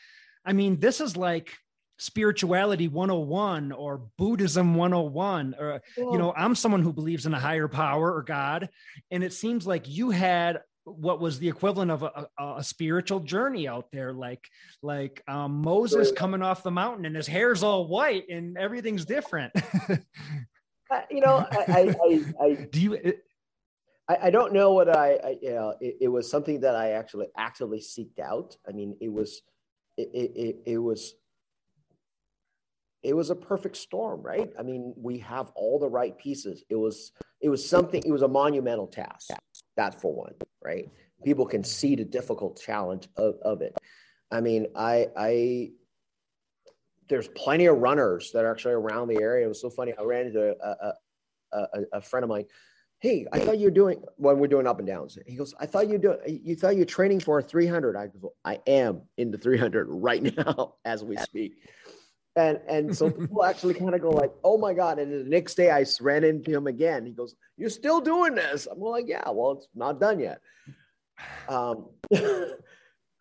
I mean, this is like spirituality 101 or buddhism 101 or you know i'm someone who believes in a higher power or god and it seems like you had what was the equivalent of a, a, a spiritual journey out there like like um, moses coming off the mountain and his hair's all white and everything's different. Uh, you know I, I, I, do you it, I, I, don't know what I, I you know it, it, was something that I actually actively seeked out I mean it was it, it, it was it was a perfect storm, right? I mean, we have all the right pieces. It was it was something. It was a monumental task. That for one, right? People can see the difficult challenge of, of it. I mean, I I there's plenty of runners that are actually around the area. It was so funny. I ran into a, a, a, a friend of mine. Hey, I thought you were doing when we're doing up and downs. He goes, I thought you do you thought you're training for a 300. I go, I am in the 300 right now as we speak. And and so people actually kind of go like, oh my god! And the next day I ran into him again. He goes, "You're still doing this?" I'm like, "Yeah, well, it's not done yet." Um, you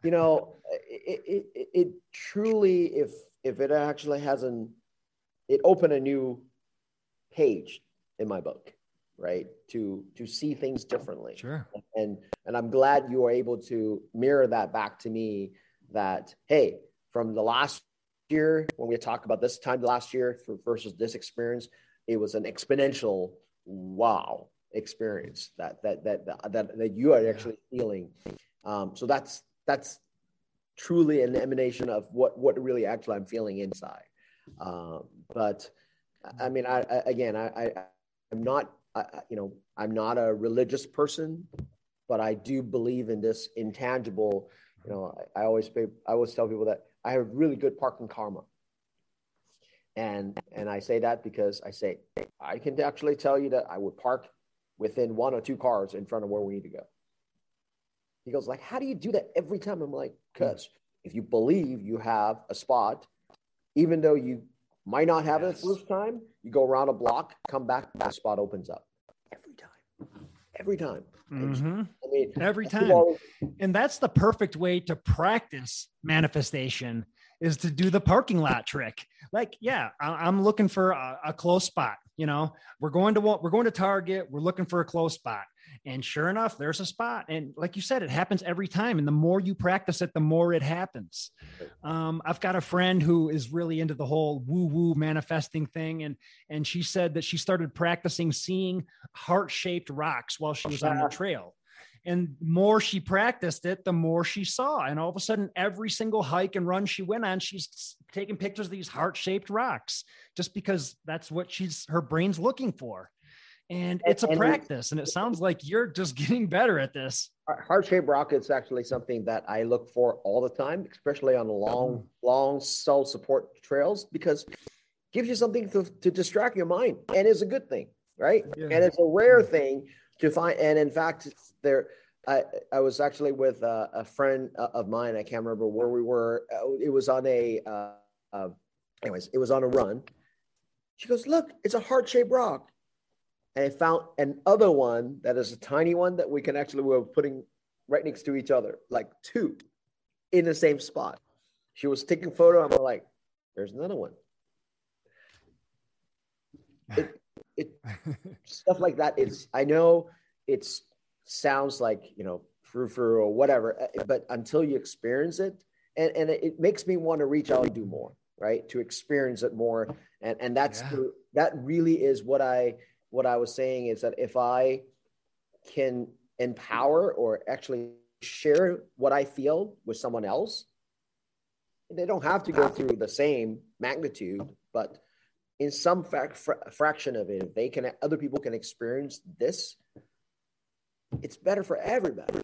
know, it, it, it, it truly, if if it actually hasn't, it opened a new page in my book, right? To to see things differently. Sure. And and I'm glad you were able to mirror that back to me. That hey, from the last year when we talked about this time last year for, versus this experience, it was an exponential wow experience that that that that, that you are actually feeling. Um, so that's that's truly an emanation of what what really actually I'm feeling inside. Um, but I mean, I, I again, I, I am not, I, you know, I'm not a religious person, but I do believe in this intangible. You know, I, I always I always tell people that I have really good parking karma. And and I say that because I say I can actually tell you that I would park within one or two cars in front of where we need to go. He goes like, "How do you do that every time?" I'm like, "Cause if you believe you have a spot, even though you might not have yes. it the first time, you go around a block, come back, that spot opens up every time, every time." Mm-hmm. I mean, every time. and that's the perfect way to practice manifestation is to do the parking lot trick. Like, yeah, I'm looking for a, a close spot. You know, we're going to we're going to Target. We're looking for a close spot. And sure enough, there's a spot. And like you said, it happens every time. And the more you practice it, the more it happens. Um, I've got a friend who is really into the whole woo woo manifesting thing. And, and she said that she started practicing seeing heart shaped rocks while she was on the trail. And more she practiced it, the more she saw. And all of a sudden, every single hike and run she went on, she's taking pictures of these heart shaped rocks just because that's what she's her brain's looking for and it's a and practice and it sounds like you're just getting better at this heart shaped rock is actually something that i look for all the time especially on long mm. long cell support trails because it gives you something to, to distract your mind and it's a good thing right yeah. and it's a rare thing to find and in fact there I, I was actually with a, a friend of mine. I can't remember where we were. Uh, it was on a, uh, uh, anyways, it was on a run. She goes, look, it's a heart shaped rock and I found another one that is a tiny one that we can actually we're putting right next to each other, like two in the same spot. She was taking photo. I'm like, there's another one. It, it stuff like that. It's I know it's sounds like you know frou frou or whatever, uh, but until you experience it, and and it makes me want to reach out and do more, right? To experience it more, and and that's yeah. the, that really is what I what I was saying is that if I can empower or actually share what I feel with someone else, they don't have to go through the same magnitude, but in some fra- fraction of it, if they can, other people can experience this, it's better for everybody.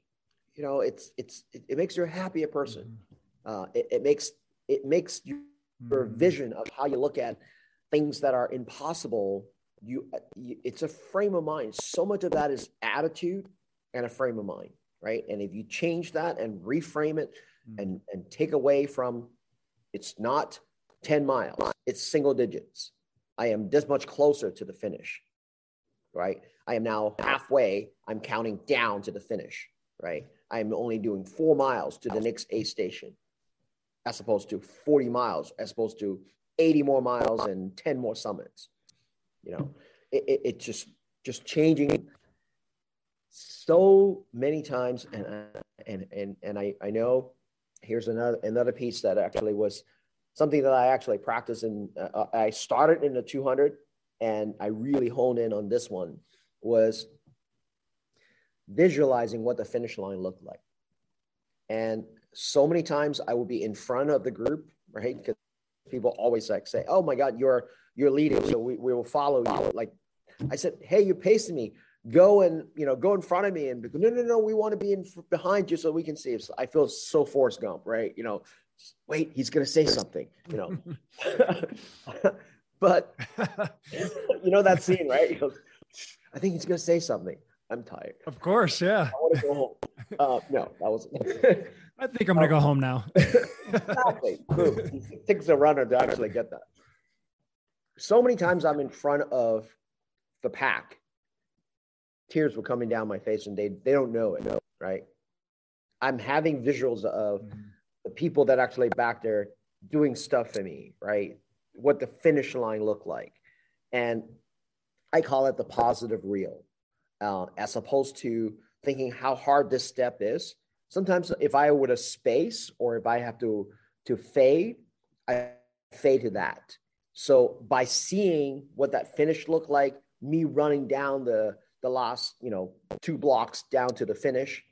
You know, it's it's it, it makes you a happier person. Mm-hmm. Uh, it, it makes it makes your mm-hmm. vision of how you look at things that are impossible you, you it's a frame of mind so much of that is attitude and a frame of mind right and if you change that and reframe it mm-hmm. and and take away from it's not 10 miles it's single digits i am this much closer to the finish right? I am now halfway i'm counting down to the finish right? I am only doing four miles to the next a station as opposed to 40 miles as opposed to 80 more miles and 10 more summits you know? It, it, it just just changing so many times and and and and I, I know here's another another piece that actually was something that I actually practice and uh, I started in the 200 and I really honed in on this one was visualizing what the finish line looked like. And so many times I would be in front of the group, right? Because people always like say, "Oh my God, you're you're leading, so we, we will follow you." Like I said, "Hey, you're pacing me. Go and you know go in front of me." And no, no, no, we want to be in behind you so we can see. I feel so Forrest Gump, right? You know, wait, he's gonna say something, you know. but you know that scene, right? He goes, I think he's gonna say something. I'm tired. Of course, yeah. I want to go home. Uh, no, that was. I think I'm gonna go home now. exactly. It takes a runner to actually get that. So many times I'm in front of the pack, tears were coming down my face, and they they don't know it, right? I'm having visuals of mm-hmm. The people that actually back there doing stuff for me, right? What the finish line looked like, and I call it the positive reel, uh, as opposed to thinking how hard this step is. Sometimes, if I would a space or if I have to to fade, I fade to that. So by seeing what that finish looked like, me running down the the last you know two blocks down to the finish,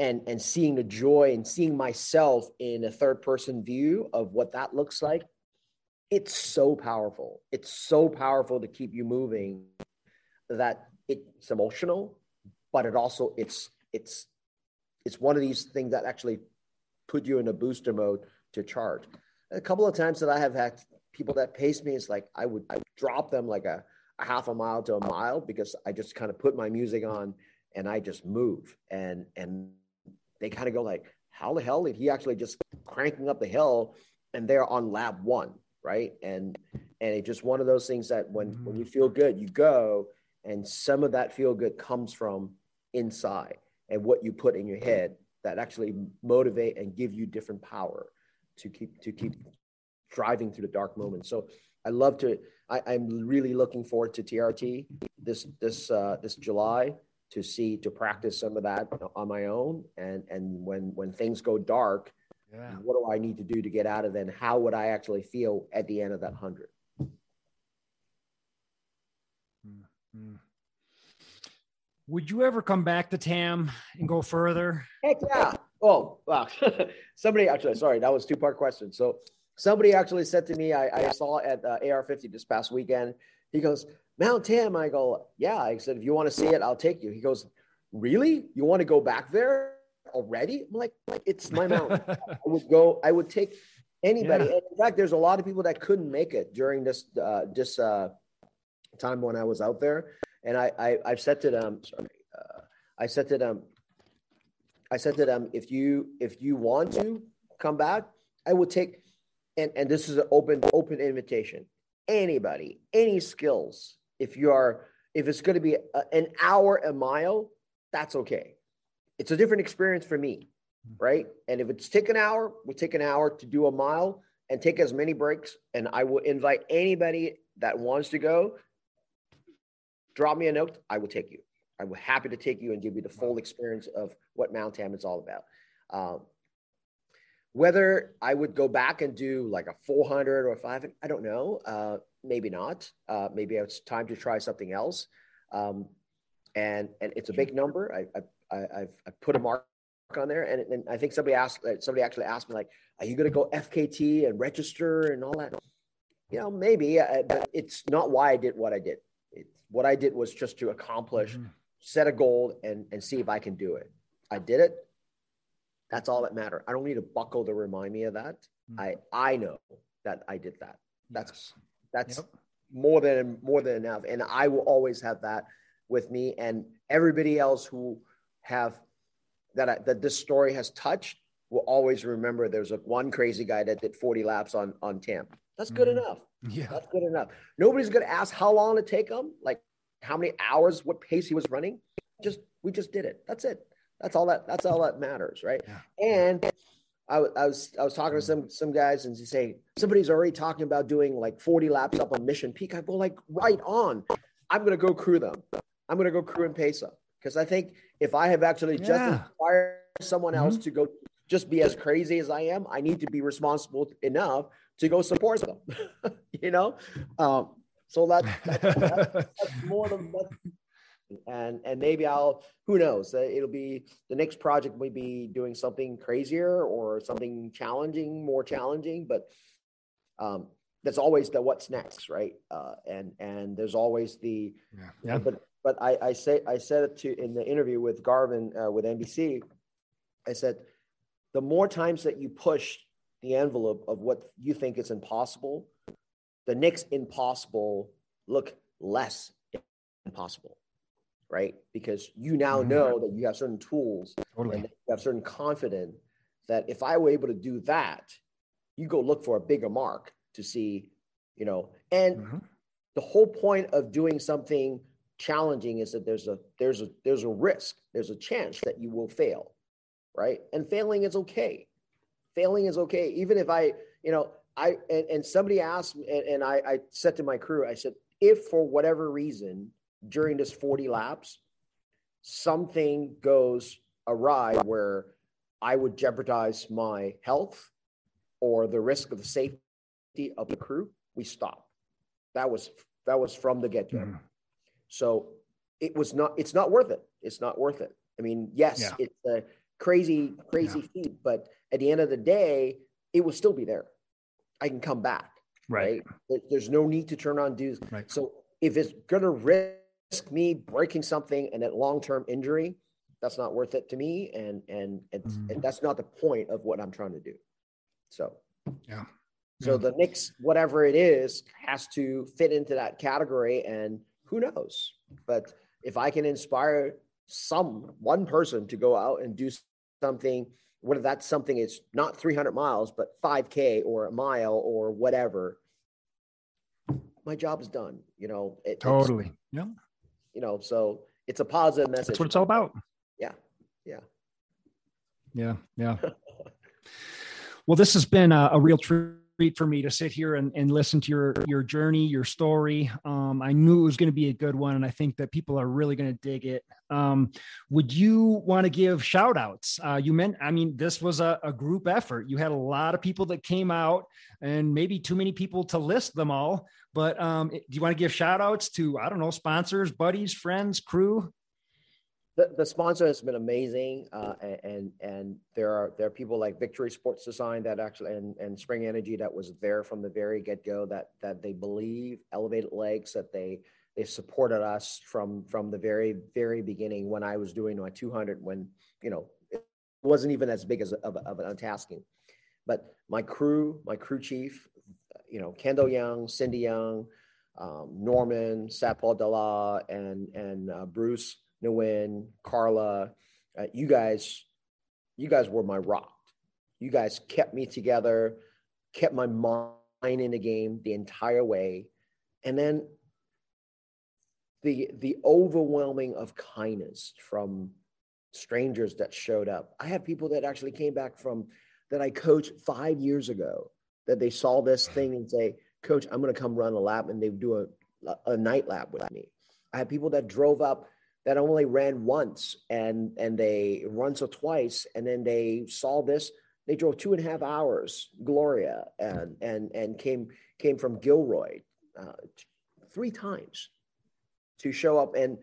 and and seeing the joy and seeing myself in a third person view of what that looks like, it's so powerful. It's so powerful to keep you moving that it's emotional, but it also it's it's it's one of these things that actually put you in a booster mode to charge. A couple of times that I have had people that pace me, it's like I would, I would drop them like a, a half a mile to a mile because I just kind of put my music on and I just move and and they kind of go like, how the hell did he actually just cranking up the hill and they're on lap one, right? And and it's just one of those things that when mm-hmm. when you feel good, you go, and some of that feel good comes from inside and what you put in your head that actually motivate and give you different power to keep to keep driving through the dark moments. So I love to. I, am really looking forward to TRT this this uh, this July to see to practice some of that on my own. And and when when things go dark, yeah. what do I need to do to get out of? And how would I actually feel at the end of that hundred? Mm-hmm. Would you ever come back to Tam and go further? Heck yeah. Oh, wow. somebody actually, sorry, that was two part question. So somebody actually said to me, I, I saw at uh, AR50 this past weekend, he goes, Mount Tam. I go, yeah. I said, if you want to see it, I'll take you. He goes, really? You want to go back there already? I'm like, it's my mountain. I would go, I would take anybody. Yeah. in fact, there's a lot of people that couldn't make it during this, uh, this uh, time when I was out there. And I, I I've said to them, sorry, uh, I said to them, I said to them, if you if you want to come back, I will take, and and this is an open open invitation. Anybody, any skills, if you are, if it's going to be a, an hour a mile, that's okay. It's a different experience for me, right? And if it's take an hour, we'll take an hour to do a mile and take as many breaks. And I will invite anybody that wants to go drop me a note. I will take you. I'm happy to take you and give you the full experience of what Mount Tam is all about. Um, whether I would go back and do like a 400 or 500, I don't know. Uh, maybe not. Uh, maybe it's time to try something else. Um, and and it's a big number. I, I, I, have I put a mark on there, and, and I think somebody asked, uh, somebody actually asked me like, "Are you going to go FKT and register and all that?" You know, maybe, uh, but it's not why I did what I did. It's, what I did was just to accomplish, mm-hmm. set a goal, and and see if I can do it. I did it. That's all that mattered. I don't need a buckle to remind me of that. Mm-hmm. I I know that I did that. That's yes. that's yep. more than more than enough, and I will always have that with me and everybody else who have that I, that this story has touched will always remember there's a one crazy guy that did 40 laps on on Tam. That's good mm-hmm. enough. Yeah. That's good enough. Nobody's going to ask how long it take him, like how many hours, what pace he was running. Just, we just did it. That's it. That's all that, that's all that matters. Right. Yeah. And I, I was, I was talking to some, some guys and they say, somebody's already talking about doing like 40 laps up on Mission Peak. I go like, right on. I'm going to go crew them. I'm going to go crew and pace up. Because I think if I have actually yeah. just inspired someone else mm-hmm. to go just be as crazy as I am, I need to be responsible enough to go support them. you know, um, so that, that's, that's, that's more than that. And and maybe I'll who knows uh, it'll be the next project may be doing something crazier or something challenging, more challenging. But um, that's always the what's next, right? Uh, and and there's always the yeah. yeah. But but I, I say I said it to in the interview with Garvin uh, with NBC. I said the more times that you push the envelope of what you think is impossible, the next impossible look less impossible, right? Because you now mm-hmm. know that you have certain tools totally. and you have certain confidence that if I were able to do that, you go look for a bigger mark to see, you know, and mm-hmm. the whole point of doing something challenging is that there's a there's a there's a risk, there's a chance that you will fail, right? And failing is okay. Failing is okay. Even if I, you know, I and, and somebody asked me, and, and I, I said to my crew, I said, if for whatever reason during this 40 laps, something goes awry where I would jeopardize my health or the risk of the safety of the crew, we stop. That was that was from the get go. Mm. So it was not. It's not worth it. It's not worth it. I mean, yes, yeah. it's a crazy, crazy yeah. feat, but at the end of the day, it will still be there. I can come back. Right. right? There's no need to turn on dues. Right. So if it's going to risk me breaking something and that long term injury, that's not worth it to me, and and it's mm-hmm. and that's not the point of what I'm trying to do. So yeah. So the next whatever it is has to fit into that category, and who knows? But if I can inspire some one person to go out and do something, whether that's something is not 300 miles, but 5K or a mile or whatever, my job is done. You know, it, totally. Yeah. You know, so it's a positive message. That's what it's all about. Yeah. Yeah. Yeah. Yeah. well, this has been a, a real treat for me to sit here and, and listen to your your journey, your story. Um, I knew it was going to be a good one, and I think that people are really going to dig it. Um, would you want to give shout outs? Uh, you meant, I mean, this was a, a group effort. You had a lot of people that came out, and maybe too many people to list them all. But um, do you want to give shout outs to, I don't know, sponsors, buddies, friends, crew? The, the sponsor has been amazing, uh, and and there are there are people like Victory Sports Design that actually and, and Spring Energy that was there from the very get go that that they believe Elevated Legs that they they supported us from from the very very beginning when I was doing my 200 when you know it wasn't even as big as of, of an tasking, but my crew my crew chief, you know Kendall Young, Cindy Young, um, Norman, Satpal Dalla, and and uh, Bruce Nguyen, Carla, uh, you guys, you guys were my rock. You guys kept me together, kept my mind in the game the entire way. And then the the overwhelming of kindness from strangers that showed up. I have people that actually came back from that I coached five years ago that they saw this thing and say, Coach, I'm going to come run a lap, and they do a, a night lap with me. I have people that drove up that only ran once and and they once or twice and then they saw this they drove two and a half hours gloria and and and came came from gilroy uh, three times to show up. And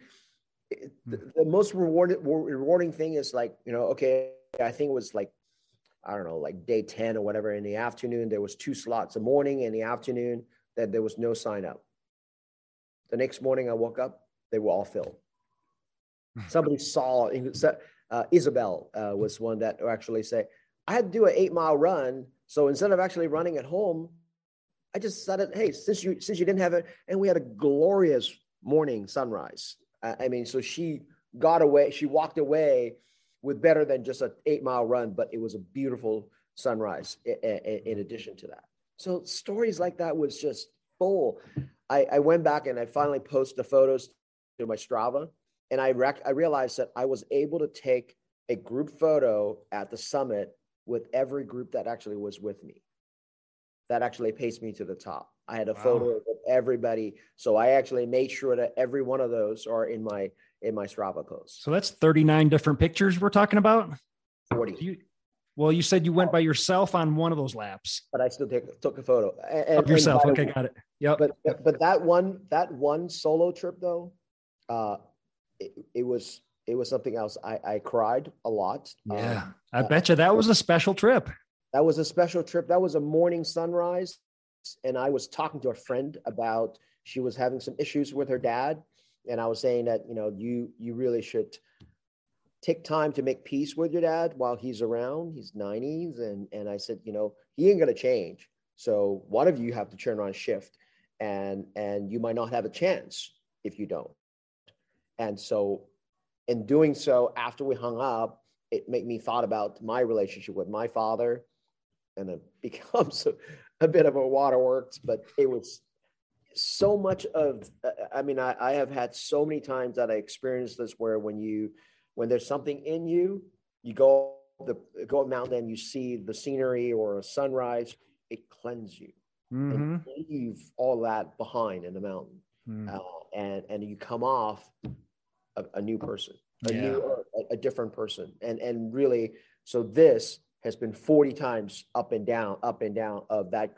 the, the most rewarded rewarding thing is like you know okay i think it was like i don't know like day 10 or whatever in the afternoon there was two slots the morning and the afternoon that there was no sign up. The next morning i woke up they were all filled Somebody saw uh, Isabel uh, was one that actually say, I had to do an eight mile run. So instead of actually running at home, I just said, hey, since you since you didn't have it, and we had a glorious morning sunrise. I mean, so she got away, she walked away with better than just an eight mile run, but it was a beautiful sunrise in addition to that. So stories like that was just full. I, I went back and I finally posted the photos to my Strava and I rec- I realized that I was able to take a group photo at the summit with every group that actually was with me. That actually paced me to the top. I had a wow. photo of everybody, so I actually made sure that every one of those are in my in my Strava post. So that's 39 different pictures we're talking about. 40. You, well, you said you went by yourself on one of those laps, but I still take, took a photo and, of yourself. okay, got it. Yep. But but that one that one solo trip though, uh, it, it was it was something else. I, I cried a lot. Yeah, um, I bet you that was a special trip. That was a special trip. That was a morning sunrise, and I was talking to a friend about she was having some issues with her dad, and I was saying that you know you you really should take time to make peace with your dad while he's around. He's 90s, and and I said, you know, he ain't gonna change. So one of you have to turn on shift, and and you might not have a chance if you don't. And so, in doing so, after we hung up, it made me thought about my relationship with my father, and it becomes a, a bit of a waterworks. But it was so much of. I mean, I, I have had so many times that I experienced this where when you when there's something in you, you go the go up mountain and you see the scenery or a sunrise, it cleanses you mm-hmm. and leave all that behind in the mountain, mm. uh, and and you come off a, a new person, a yeah. new a, a different person, and and really, so this has been 40 times up and down, up and down of that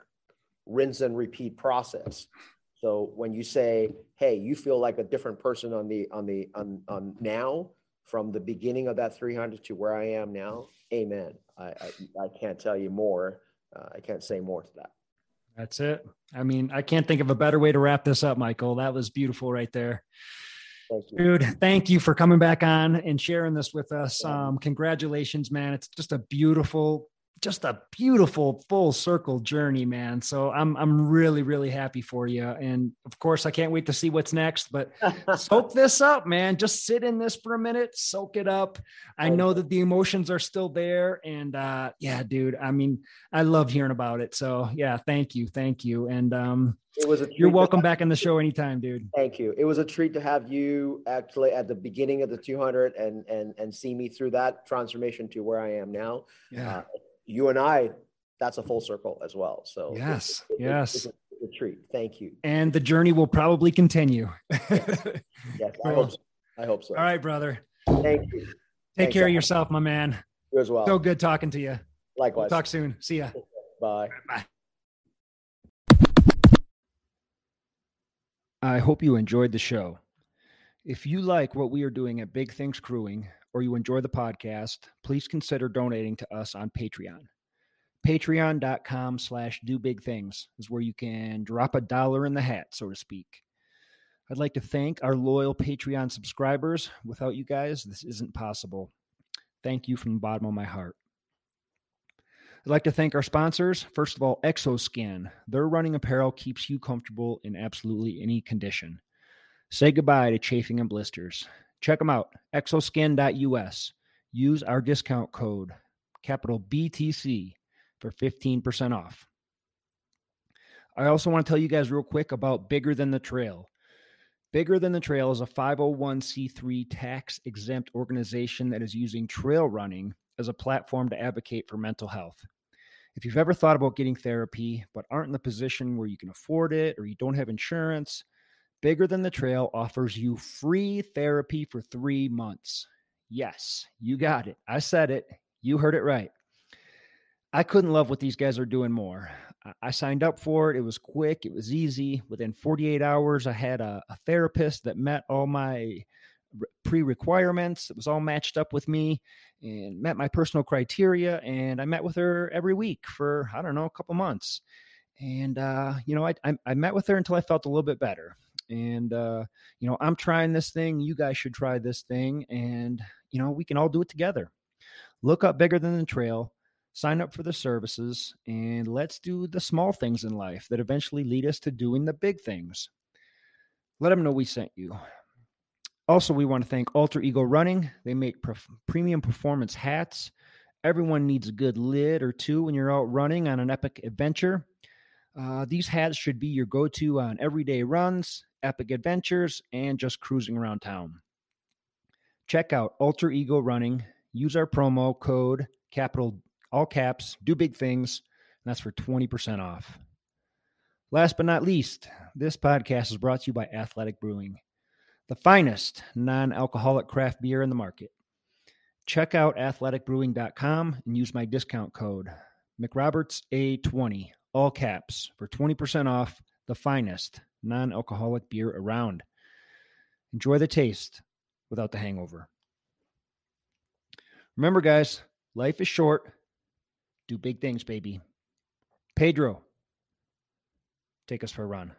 rinse and repeat process. So when you say, "Hey, you feel like a different person on the on the on on now," from the beginning of that 300 to where I am now, amen. I, I, I can't tell you more. Uh, I can't say more to that. That's it. I mean, I can't think of a better way to wrap this up, Michael. That was beautiful right there. Thank Dude, thank you for coming back on and sharing this with us. Um, congratulations, man. It's just a beautiful, just a beautiful full circle journey, man. So I'm I'm really really happy for you, and of course I can't wait to see what's next. But soak this up, man. Just sit in this for a minute, soak it up. I know that the emotions are still there, and uh, yeah, dude. I mean, I love hearing about it. So yeah, thank you, thank you, and um, it was a you're welcome back in the show anytime, dude. Thank you. It was a treat to have you actually at the beginning of the 200 and and and see me through that transformation to where I am now. Yeah. Uh, you and I, that's a full circle as well. So yes, it's, yes. It's, a, a, treat. Thank you. And the journey will probably continue. yes, yes I, hope so. I hope so. All right, brother. Thank you. Take Thanks, care of yourself, my man. You as well. So good talking to you. Likewise. We'll talk soon. See ya. Bye. Bye. I hope you enjoyed the show. If you like what we are doing at Big Things Crewing, or you enjoy the podcast, please consider donating to us on Patreon. Patreon.com slash do big things is where you can drop a dollar in the hat, so to speak. I'd like to thank our loyal Patreon subscribers. Without you guys, this isn't possible. Thank you from the bottom of my heart. I'd like to thank our sponsors. First of all, XOSKIN. Their running apparel keeps you comfortable in absolutely any condition. Say goodbye to chafing and blisters. Check them out, xoskin.us. Use our discount code, capital BTC, for 15% off. I also want to tell you guys real quick about Bigger Than the Trail. Bigger Than the Trail is a 501c3 tax exempt organization that is using trail running as a platform to advocate for mental health. If you've ever thought about getting therapy but aren't in the position where you can afford it or you don't have insurance, Bigger Than the Trail offers you free therapy for three months. Yes, you got it. I said it. You heard it right. I couldn't love what these guys are doing more. I signed up for it. It was quick, it was easy. Within 48 hours, I had a, a therapist that met all my pre requirements. It was all matched up with me and met my personal criteria. And I met with her every week for, I don't know, a couple months. And, uh, you know, I, I, I met with her until I felt a little bit better and uh, you know i'm trying this thing you guys should try this thing and you know we can all do it together. Look up bigger than the trail sign up for the services and let's do the small things in life that eventually lead us to doing the big things. Let them know we sent you. Also we want to thank alter ego running. They make premium performance hats. Everyone needs a good lid or two when you're out running on an epic adventure uh, these hats should be your go to on everyday runs, epic adventures, and just cruising around town. Check out Alter Ego Running. Use our promo code, capital all caps, do big things, and that's for 20% off. Last but not least, this podcast is brought to you by Athletic Brewing, the finest non alcoholic craft beer in the market. Check out athleticbrewing.com and use my discount code McRobertsA20 all caps, for 20% off the finest non alcoholic beer around. Enjoy the taste without the hangover. Remember, guys, life is short. Do big things, baby. Pedro, take us for a run.